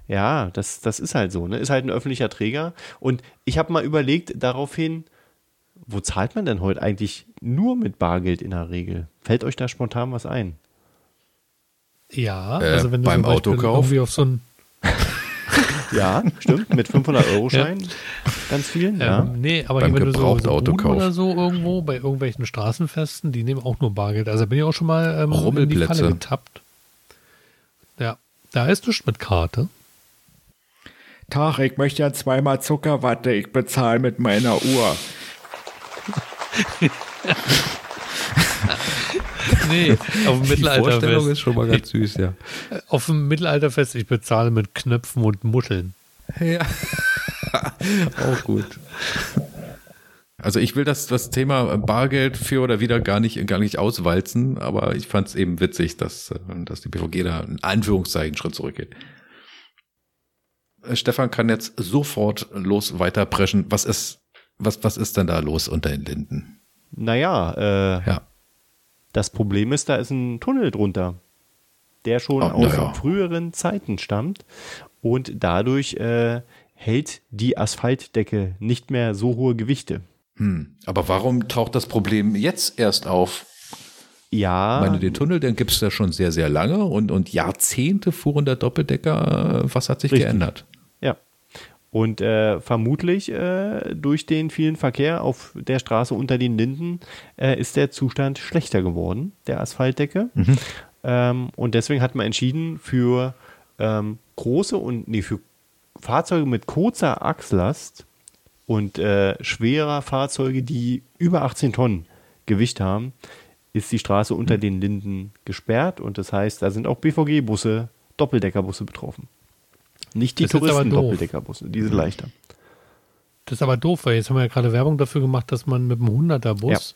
Ja, das, das ist halt so, ne? Ist halt ein öffentlicher Träger. Und ich habe mal überlegt, daraufhin, wo zahlt man denn heute eigentlich nur mit Bargeld in der Regel? Fällt euch da spontan was ein? Ja, Äh, also wenn du beim Autokauf? irgendwie auf so ein Ja, stimmt, mit 500-Euro-Schein. Ganz vielen, ja. Ähm, nee, aber Beim wenn du so, so oder so irgendwo bei irgendwelchen Straßenfesten, die nehmen auch nur Bargeld. Also bin ich auch schon mal ähm, in die. Falle getappt. Ja, da ist nichts mit Karte. Tag, ich möchte ja zweimal Zuckerwatte. Ich bezahle mit meiner Uhr. Nee, auf dem Die Vorstellung Mittelalterfest. ist schon mal ganz süß, ja. Auf dem Mittelalterfest, ich bezahle mit Knöpfen und Muscheln. Ja. Auch gut. Also ich will das, das Thema Bargeld für oder wieder gar nicht, gar nicht auswalzen, aber ich fand es eben witzig, dass, äh, dass die BVG da in Anführungszeichen einen Schritt zurückgeht. Äh, Stefan kann jetzt sofort los weiterpreschen. Was ist, was, was ist denn da los unter den Linden? Naja, äh, Ja. Das Problem ist, da ist ein Tunnel drunter, der schon Oh, aus naja. früheren Zeiten stammt und dadurch äh, hält die Asphaltdecke nicht mehr so hohe Gewichte. Hm. Aber warum taucht das Problem jetzt erst auf? Ja, Ich meine, den Tunnel, den gibt es ja schon sehr, sehr lange und, und Jahrzehnte fuhren der Doppeldecker. Äh, Was hat sich Richtig. geändert? Und äh, vermutlich äh, durch den vielen Verkehr auf der Straße unter den Linden äh, ist der Zustand schlechter geworden, der Asphaltdecke. Ähm, und deswegen hat man entschieden, für ähm, große und nee, für Fahrzeuge mit kurzer Achslast und äh, schwerer Fahrzeuge, die über 18 Tonnen Gewicht haben, ist die Straße unter Hm. den Linden gesperrt und das heißt, da sind auch BVG-Busse, Doppeldeckerbusse betroffen. Nicht die. Touristen-Doppeldecker-Busse, die sind leichter. Das ist aber doof, weil jetzt haben wir ja gerade Werbung dafür gemacht, dass man mit dem 100er Bus.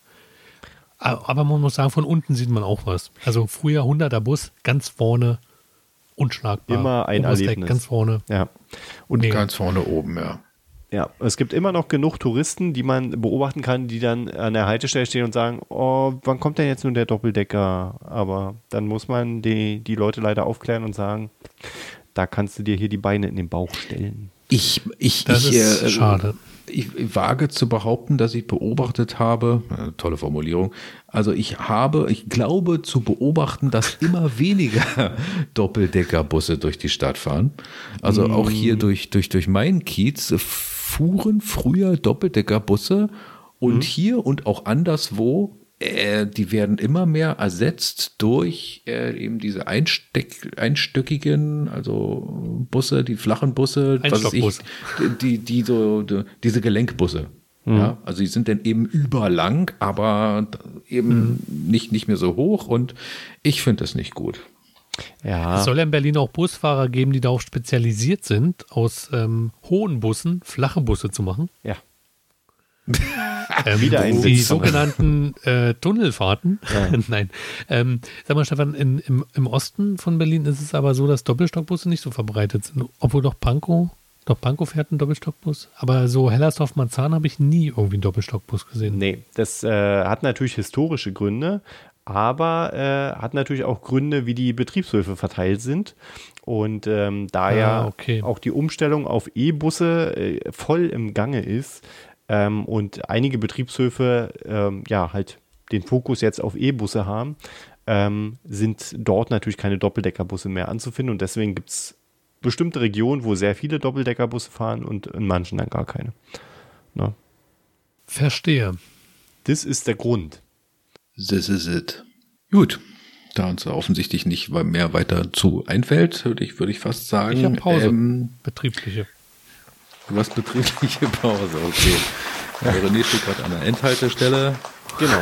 Aber man muss sagen, von unten sieht man auch was. Also früher 100er Bus, ganz vorne, unschlagbar. Immer ein Oberes Deck, Erlebnis. Ganz vorne. Ja. Und Mega. Ganz vorne oben, ja. Ja, es gibt immer noch genug Touristen, die man beobachten kann, die dann an der Haltestelle stehen und sagen, oh, wann kommt denn jetzt nun der Doppeldecker? Aber dann muss man die, die Leute leider aufklären und sagen, da kannst du dir hier die Beine in den Bauch stellen. Ich, ich, Das ich, ist äh, schade. Ich wage zu behaupten, dass ich beobachtet habe, äh, tolle Formulierung, also ich habe, ich glaube zu beobachten, dass immer weniger Doppeldeckerbusse durch die Stadt fahren. Also auch hier durch, durch, durch meinen Kiez fuhren früher Doppeldeckerbusse und hier und auch anderswo äh, die werden immer mehr ersetzt durch äh, eben diese Einsteck, einstöckigen, also Busse, die flachen Busse, was ich, die, die so, die, diese Gelenkbusse. Ja, also die sind dann eben überlang, aber eben nicht, nicht mehr so hoch und ich finde das nicht gut. Ja, Es soll ja in Berlin auch Busfahrer geben, die darauf spezialisiert sind, aus ähm, hohen Bussen flache Busse zu machen. ja. Ähm, Wieder ein die sogenannten äh, Tunnelfahrten. Nein. Ähm, sag mal, Stefan, in, im, im Osten von Berlin ist es aber so, dass Doppelstockbusse nicht so verbreitet sind. Obwohl doch Pankow, doch Pankow fährt einen Doppelstockbus. Aber so Hellersdorf-Marzahn habe ich nie irgendwie einen Doppelstockbus gesehen. Nee, das äh, hat natürlich historische Gründe, aber äh, hat natürlich auch Gründe, wie die Betriebshöfe verteilt sind. Und ähm, da Ah, ja okay. auch die Umstellung auf E-Busse äh, voll im Gange ist ähm, und einige Betriebshöfe ähm, ja halt den Fokus jetzt auf E-Busse haben, ähm, sind dort natürlich keine Doppeldeckerbusse mehr anzufinden und deswegen gibt es bestimmte Regionen, wo sehr viele Doppeldeckerbusse fahren und in manchen dann gar keine. Ne? Verstehe. Das ist der Grund. This is it. Gut. Da uns offensichtlich nicht mehr weiter zu einfällt, würde ich, würde ich fast sagen. Ich hab Pause. Ähm, Betriebliche. Du hast betriebliche Pause, okay. Ja, René steht gerade an der Endhaltestelle, Genau.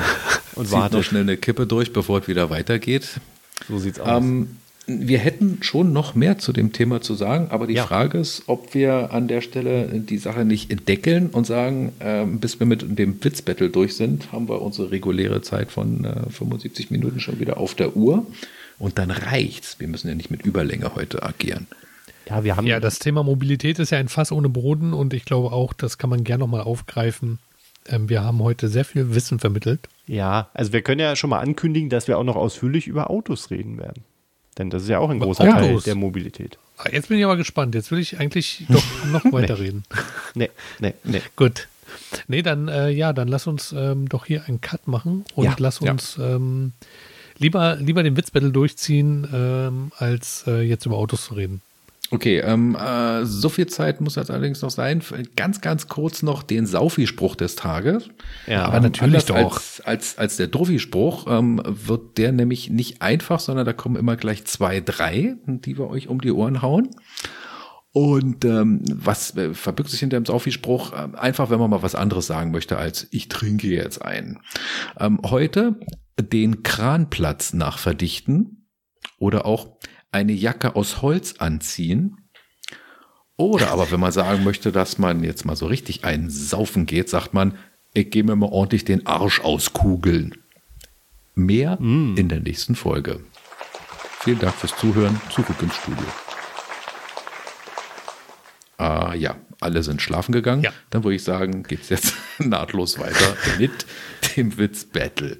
Und zieht noch wartet. schnell eine Kippe durch, bevor es wieder weitergeht. So sieht's aus. Ähm, wir hätten schon noch mehr zu dem Thema zu sagen, aber die Ja. Frage ist, ob wir an der Stelle die Sache nicht entdeckeln und sagen, ähm, bis wir mit dem Witzbattle durch sind, haben wir unsere reguläre Zeit von äh, 75 Minuten schon wieder auf der Uhr. Und dann reicht's. Wir müssen ja nicht mit Überlänge heute agieren. Ja, wir haben Ja, das Thema Mobilität ist ja ein Fass ohne Boden und ich glaube auch, das kann man gerne nochmal aufgreifen. Ähm, wir haben heute sehr viel Wissen vermittelt. ja, also wir können ja schon mal ankündigen, dass wir auch noch ausführlich über Autos reden werden. Denn das ist ja auch ein großer Teil Autos? der Mobilität. Ah, Jetzt bin ich aber gespannt. Jetzt will ich eigentlich doch noch weiterreden. Nee, nee, nee. Gut. Nee, dann, äh, ja, dann lass uns ähm, doch hier einen Cut machen und Ja, lass ja. uns ähm, lieber, lieber den Witzbattle durchziehen, ähm, als äh, jetzt über Autos zu reden. Okay, ähm, äh, so viel Zeit muss jetzt allerdings noch sein. Ganz, ganz kurz noch den Saufi-Spruch des Tages. Ja, aber natürlich doch. Als, als, als der Druffi-Spruch ähm, wird der nämlich nicht einfach, sondern da kommen immer gleich zwei, drei, die wir euch um die Ohren hauen. Und ähm, was äh, verbirgt sich hinter dem Saufi-Spruch? Ähm, einfach, wenn man mal was anderes sagen möchte, als ich trinke jetzt ein. Ähm, heute den Kranplatz nachverdichten oder auch eine Jacke aus Holz anziehen. Oder aber, wenn man sagen möchte, dass man jetzt mal so richtig einen Saufen geht, sagt man, ich gehe mir mal ordentlich den Arsch auskugeln. Mehr in der nächsten Folge. Vielen Dank fürs Zuhören. Zurück ins Studio. Ah ja, alle sind schlafen gegangen. Ja. Dann würde ich sagen, geht's jetzt nahtlos weiter mit dem Witz-Battle.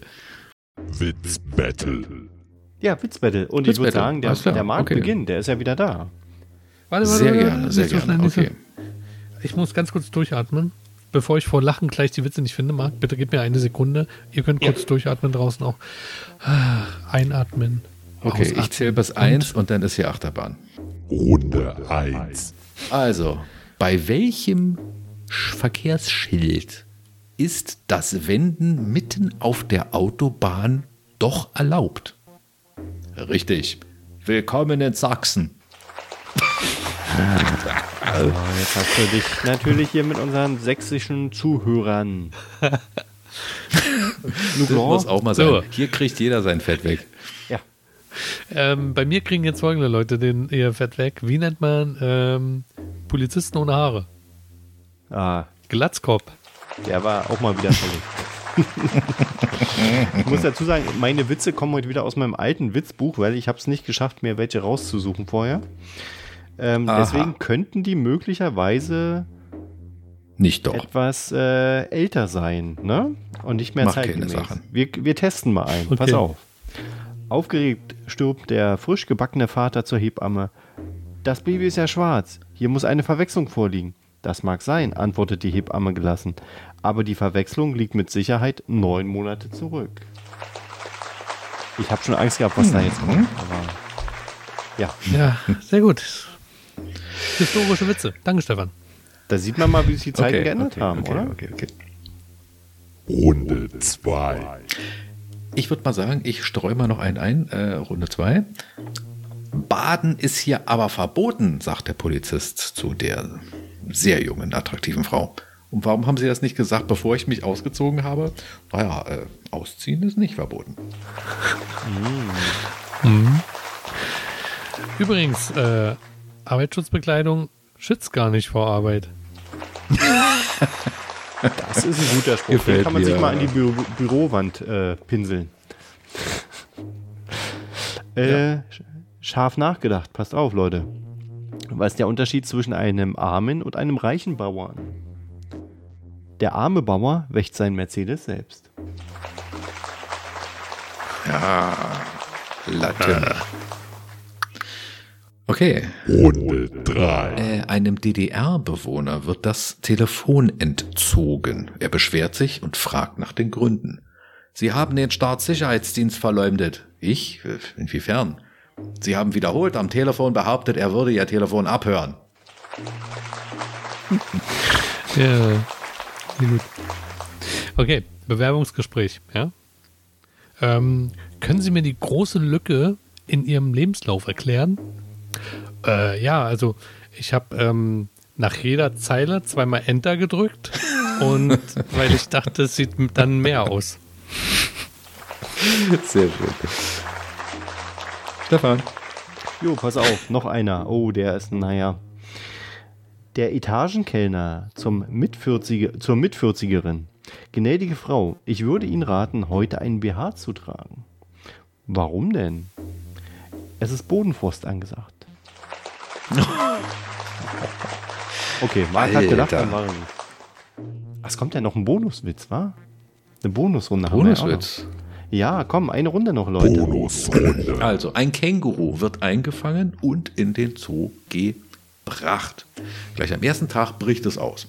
Witz Battle. Ja, Witzbattle. Und ich würde sagen, der, der okay. Marktbeginn, der ist ja wieder da. Warte, Sehr warte, gerne, sehr gerne. nicht so- Okay. Ich muss ganz kurz durchatmen. Bevor ich vor Lachen gleich die Witze nicht finde, Marc, bitte gib mir eine Sekunde. Ihr könnt kurz durchatmen draußen auch. Ah, Einatmen. Okay, ich ausatmen. zähle bis eins und dann ist hier Achterbahn. Runde 1. Also, bei welchem Sch- Verkehrsschild ist das Wenden mitten auf der Autobahn doch erlaubt? Richtig. Willkommen in Sachsen. Oh, jetzt hast du dich natürlich hier mit unseren sächsischen Zuhörern. Das muss auch mal So. sein. Hier kriegt jeder sein Fett weg. Ja. Ähm, bei mir kriegen jetzt folgende Leute den ihr Fett weg. Wie nennt man ähm, Polizisten ohne Haare? Ah, Glatzkopf. der war auch mal wieder verrückt. ich muss dazu sagen, meine Witze kommen heute wieder aus meinem alten Witzbuch, weil ich habe es nicht geschafft, mir welche rauszusuchen vorher. Ähm, deswegen könnten die möglicherweise Nicht doch. etwas äh, älter sein, ne? Und nicht mehr Mach zeitgemäß. Wir, wir testen mal ein. Okay. Pass auf. Aufgeregt stürmt der frisch gebackene Vater zur Hebamme. Das Baby ist ja schwarz. Hier muss eine Verwechslung vorliegen. Das mag sein, antwortet die Hebamme gelassen. Aber die Verwechslung liegt mit Sicherheit neun Monate zurück. Ich habe schon Angst gehabt, was da jetzt kommt. Aber ja, Ja, sehr gut. Historische Witze. Danke, Stefan. da sieht man mal, wie sich die Zeiten Okay, geändert okay, haben, okay, oder? Okay, okay. Runde 2. Ich würde mal sagen, ich streue mal noch einen ein, äh, Runde zwei. Baden ist hier aber verboten, sagt der Polizist zu der sehr jungen, attraktiven Frau. Und warum haben Sie das nicht gesagt, bevor ich mich ausgezogen habe? Naja, äh, ausziehen ist nicht verboten. Übrigens, äh, Arbeitsschutzbekleidung schützt gar nicht vor Arbeit. Das ist ein guter Spruch. Den Gefällt kann man sich mir. mal an die Bü Bürowand äh, pinseln. äh, sch- Scharf nachgedacht. Passt auf, Leute. Was ist der Unterschied zwischen einem armen und einem reichen Bauern? Der arme Bauer wächt seinen Mercedes selbst. Latin. Okay, Runde 3. Äh, einem DDR-Bewohner wird das Telefon entzogen. Er beschwert sich und fragt nach den Gründen. Sie haben den Staatssicherheitsdienst verleumdet. Ich? Äh, Inwiefern? Sie haben wiederholt am Telefon behauptet, er würde Ihr Telefon abhören. Ja, sehr gut. Okay, Bewerbungsgespräch, ja. Ähm, können Sie mir die große Lücke in Ihrem Lebenslauf erklären? Äh, ja, also ich habe ähm, nach jeder Zeile zweimal Enter gedrückt und weil ich dachte, es sieht dann mehr aus. Sehr schön. Stefan. Jo, pass auf, noch einer. Oh, der ist, naja. Der Etagenkellner zum Mitvierzige, zur Mitvierzigerin. Gnädige Frau, ich würde Ihnen raten, heute einen BH zu tragen. Warum denn? Es ist Bodenfrost angesagt. Okay, Marc hat gedacht, Alter. dann war er nicht. Was kommt denn noch? Ein Bonuswitz, wa? Eine Bonusrunde haben wir ja Bonuswitz. Ja, komm, eine Runde noch, Leute. Bonusrunde. Also, ein Känguru wird eingefangen und in den Zoo gebracht. Gleich am ersten Tag bricht es aus.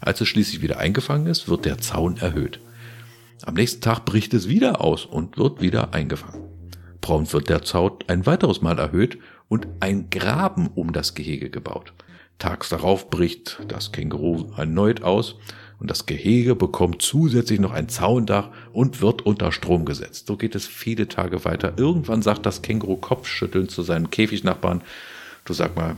Als es schließlich wieder eingefangen ist, wird der Zaun erhöht. Am nächsten Tag bricht es wieder aus und wird wieder eingefangen. Prompt wird der Zaun ein weiteres Mal erhöht und ein Graben um das Gehege gebaut. Tags darauf bricht das Känguru erneut aus und das Gehege bekommt zusätzlich noch ein Zaundach und wird unter Strom gesetzt. So geht es viele Tage weiter. Irgendwann sagt das Känguru kopfschüttelnd zu seinem Käfignachbarn, du sag mal,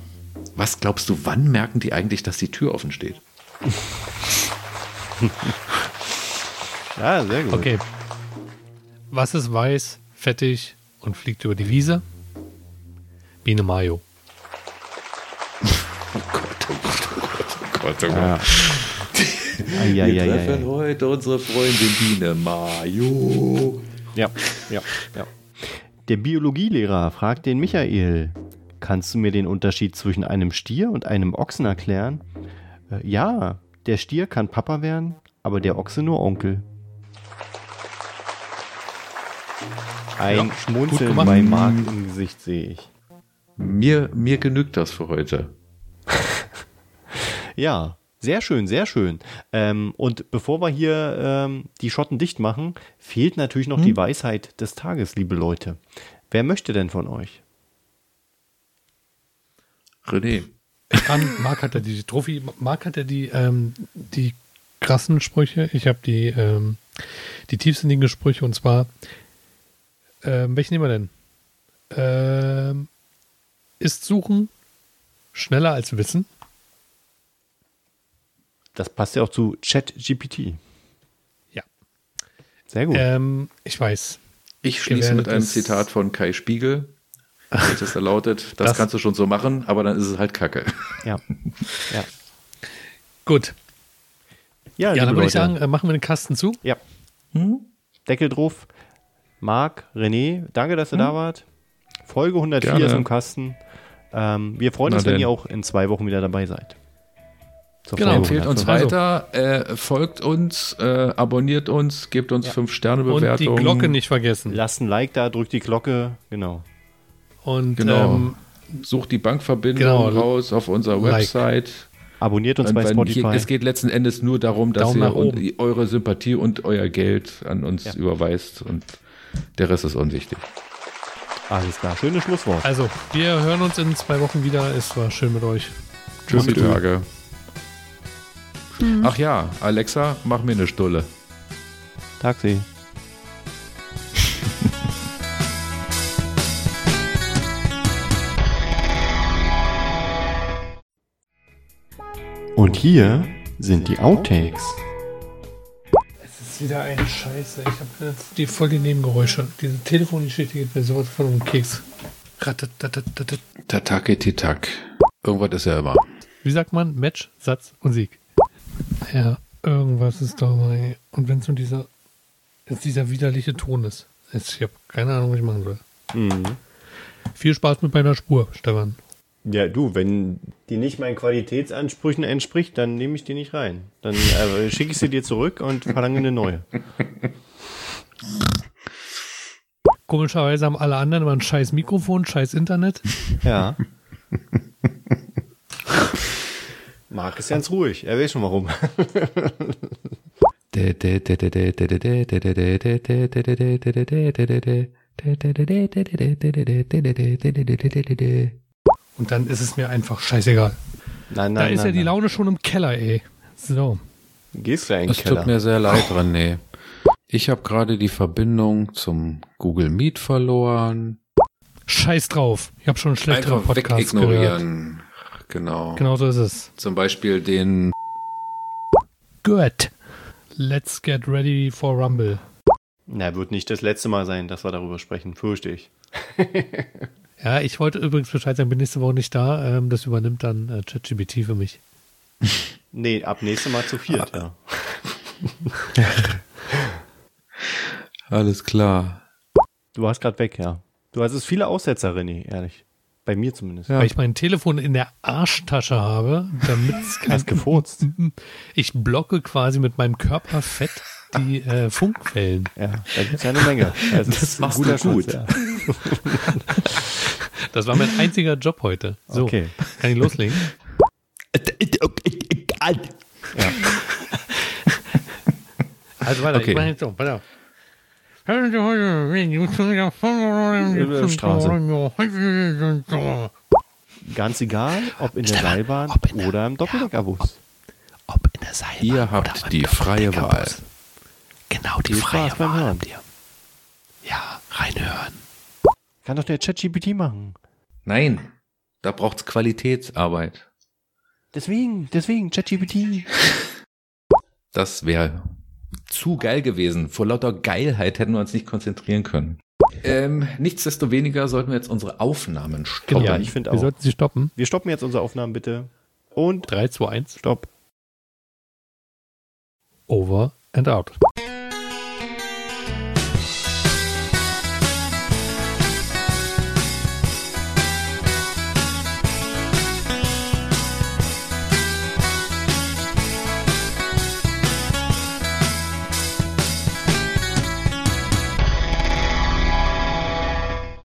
was glaubst du, wann merken die eigentlich, dass die Tür offen steht? Ja, sehr gut. Okay. Was ist weiß, fettig und fliegt über die Wiese? Biene Mayo. Oh Gott, oh Gott, oh Gott, oh Gott, oh Gott. Ja. Wir Eieieiei. treffen heute unsere Freundin Biene Mayo. Ja, ja, ja. Der Biologielehrer fragt den Michael, kannst du mir den Unterschied zwischen einem Stier und einem Ochsen erklären? Äh, ja, der Stier kann Papa werden, aber der Ochse nur Onkel. Ein Ja, Schmunzeln bei Marc im Gesicht sehe ich. Mir, mir genügt das für heute. Ja, sehr schön, sehr schön. Ähm, und bevor wir hier ähm, die Schotten dicht machen, fehlt natürlich noch die Weisheit des Tages, liebe Leute. Wer möchte denn von euch? René. Ich kann, Marc hat ja die Trophy, Marc hat ja die, ähm, die krassen Sprüche. Ich habe die, ähm, die tiefsinnigen Sprüche und zwar, ähm, welchen nehmen wir denn? Ähm, ist suchen, schneller als Wissen. Das passt ja auch zu ChatGPT. Ja. Sehr gut. Ähm, ich weiß. Ich schließe mit einem Zitat von Kai Spiegel. Das da lautet, das, Das- kannst du schon so machen, aber dann ist es halt Kacke. ja. ja. Gut. Ja, Ja, dann würde ich Leute. sagen, äh, machen wir den Kasten zu. Ja. Deckel drauf. Marc, René, danke, dass ihr da wart. Folge 104 Gerne. ist im Kasten. Ähm, wir freuen Na uns, wenn denn. ihr auch in zwei Wochen wieder dabei seid. Zur Genau. Folge Empfehlt uns 105. weiter, äh, folgt uns, äh, abonniert uns, gebt uns fünf Sterne Und die. Glocke nicht vergessen. Lasst ein Like da, drückt die Glocke. Genau. Und Genau. ähm, Sucht die Bankverbindung Genau. raus auf unserer Like. Website. Abonniert uns Und bei Spotify. Hier, es geht letzten Endes nur darum, dass Daumen ihr nach oben. und, eure Sympathie und euer Geld an uns Ja. überweist und der Rest ist unwichtig. Alles klar. Schönes Schlusswort. also, wir hören uns in zwei Wochen wieder. Es war schön mit euch. Tschüss, die Tschüss. Tage. Ach ja, Alexa, mach mir eine Stulle. Taxi. Und hier sind die Outtakes. Es ist wieder ein Scheiße. Ich habe jetzt die voll die Nebengeräusche. Diese Telefongeschichte geht mir sowas von um den Keks. Tatake Titak. Irgendwas ist ja immer. Wie sagt man? Match, Satz und Sieg. Ja, irgendwas ist dabei. Und wenn es nur dieser, jetzt dieser widerliche Ton ist. Jetzt, ich habe keine Ahnung, was ich machen soll. Mhm. Viel Spaß mit meiner Spur, Stefan. Ja, du, wenn die nicht meinen Qualitätsansprüchen entspricht, dann nehme ich die nicht rein. Dann äh, schicke ich sie dir zurück und verlange eine neue. Komischerweise haben alle anderen immer ein scheiß Mikrofon, scheiß Internet. Ja. Marc ist ganz ruhig. Er weiß schon warum. Und dann ist es mir einfach scheißegal. Nein, nein, Da ist nein, ja die nein. Laune schon im Keller, ey. So. Gehst du ja in den Es Keller? tut mir sehr leid, René. Ich habe gerade die Verbindung zum Google Meet verloren. Scheiß drauf. Ich habe schon schlechtere Einfach Podcasts gehört. wegignorieren. Genau. Genau so ist es. Zum Beispiel den Good. Let's get ready for Rumble. Na, wird nicht das letzte Mal sein, dass wir darüber sprechen, fürchte ich. Ja, ich wollte übrigens Bescheid sagen, bin nächste Woche nicht da. Ähm, das übernimmt dann äh, ChatGPT für mich. Nee, ab nächstes Mal zu viert, ja. Alles klar. Du warst gerade weg, ja. Du hast es viele Aussetzer, René, ehrlich. Bei mir zumindest. Ja. Weil ich mein Telefon in der Arschtasche habe, damit es kein gefurzt. Ich blocke quasi mit meinem Körperfett die äh, Funkwellen. Ja, da gibt es ja eine Menge. Also, es ist ein machst guter du gut. Schutz, Ja. Das war mein einziger Job heute. So, Okay. kann ich loslegen? Ja. Also weiter, Okay. ich mache jetzt so, pass auf. Ganz egal, ob in der Seilbahn ob in der- oder im Doppeldeckerbus. Ob in der Seilbahn Ihr habt die freie Doppeldeckerbus. Genau, die Viel freie Spaß Wahl habt ihr. Ja, reinhören. Kann doch der ChatGPT machen. Nein, da braucht's Qualitätsarbeit. Deswegen, deswegen, ChatGPT. Das wäre zu geil gewesen. Vor lauter Geilheit hätten wir uns nicht konzentrieren können. Ähm, nichtsdestoweniger sollten wir jetzt unsere Aufnahmen stoppen. Ja, ich finde Wir auch. sollten sie stoppen. Wir stoppen jetzt unsere Aufnahmen bitte. Und 3, 2, 1. stopp. Over and out.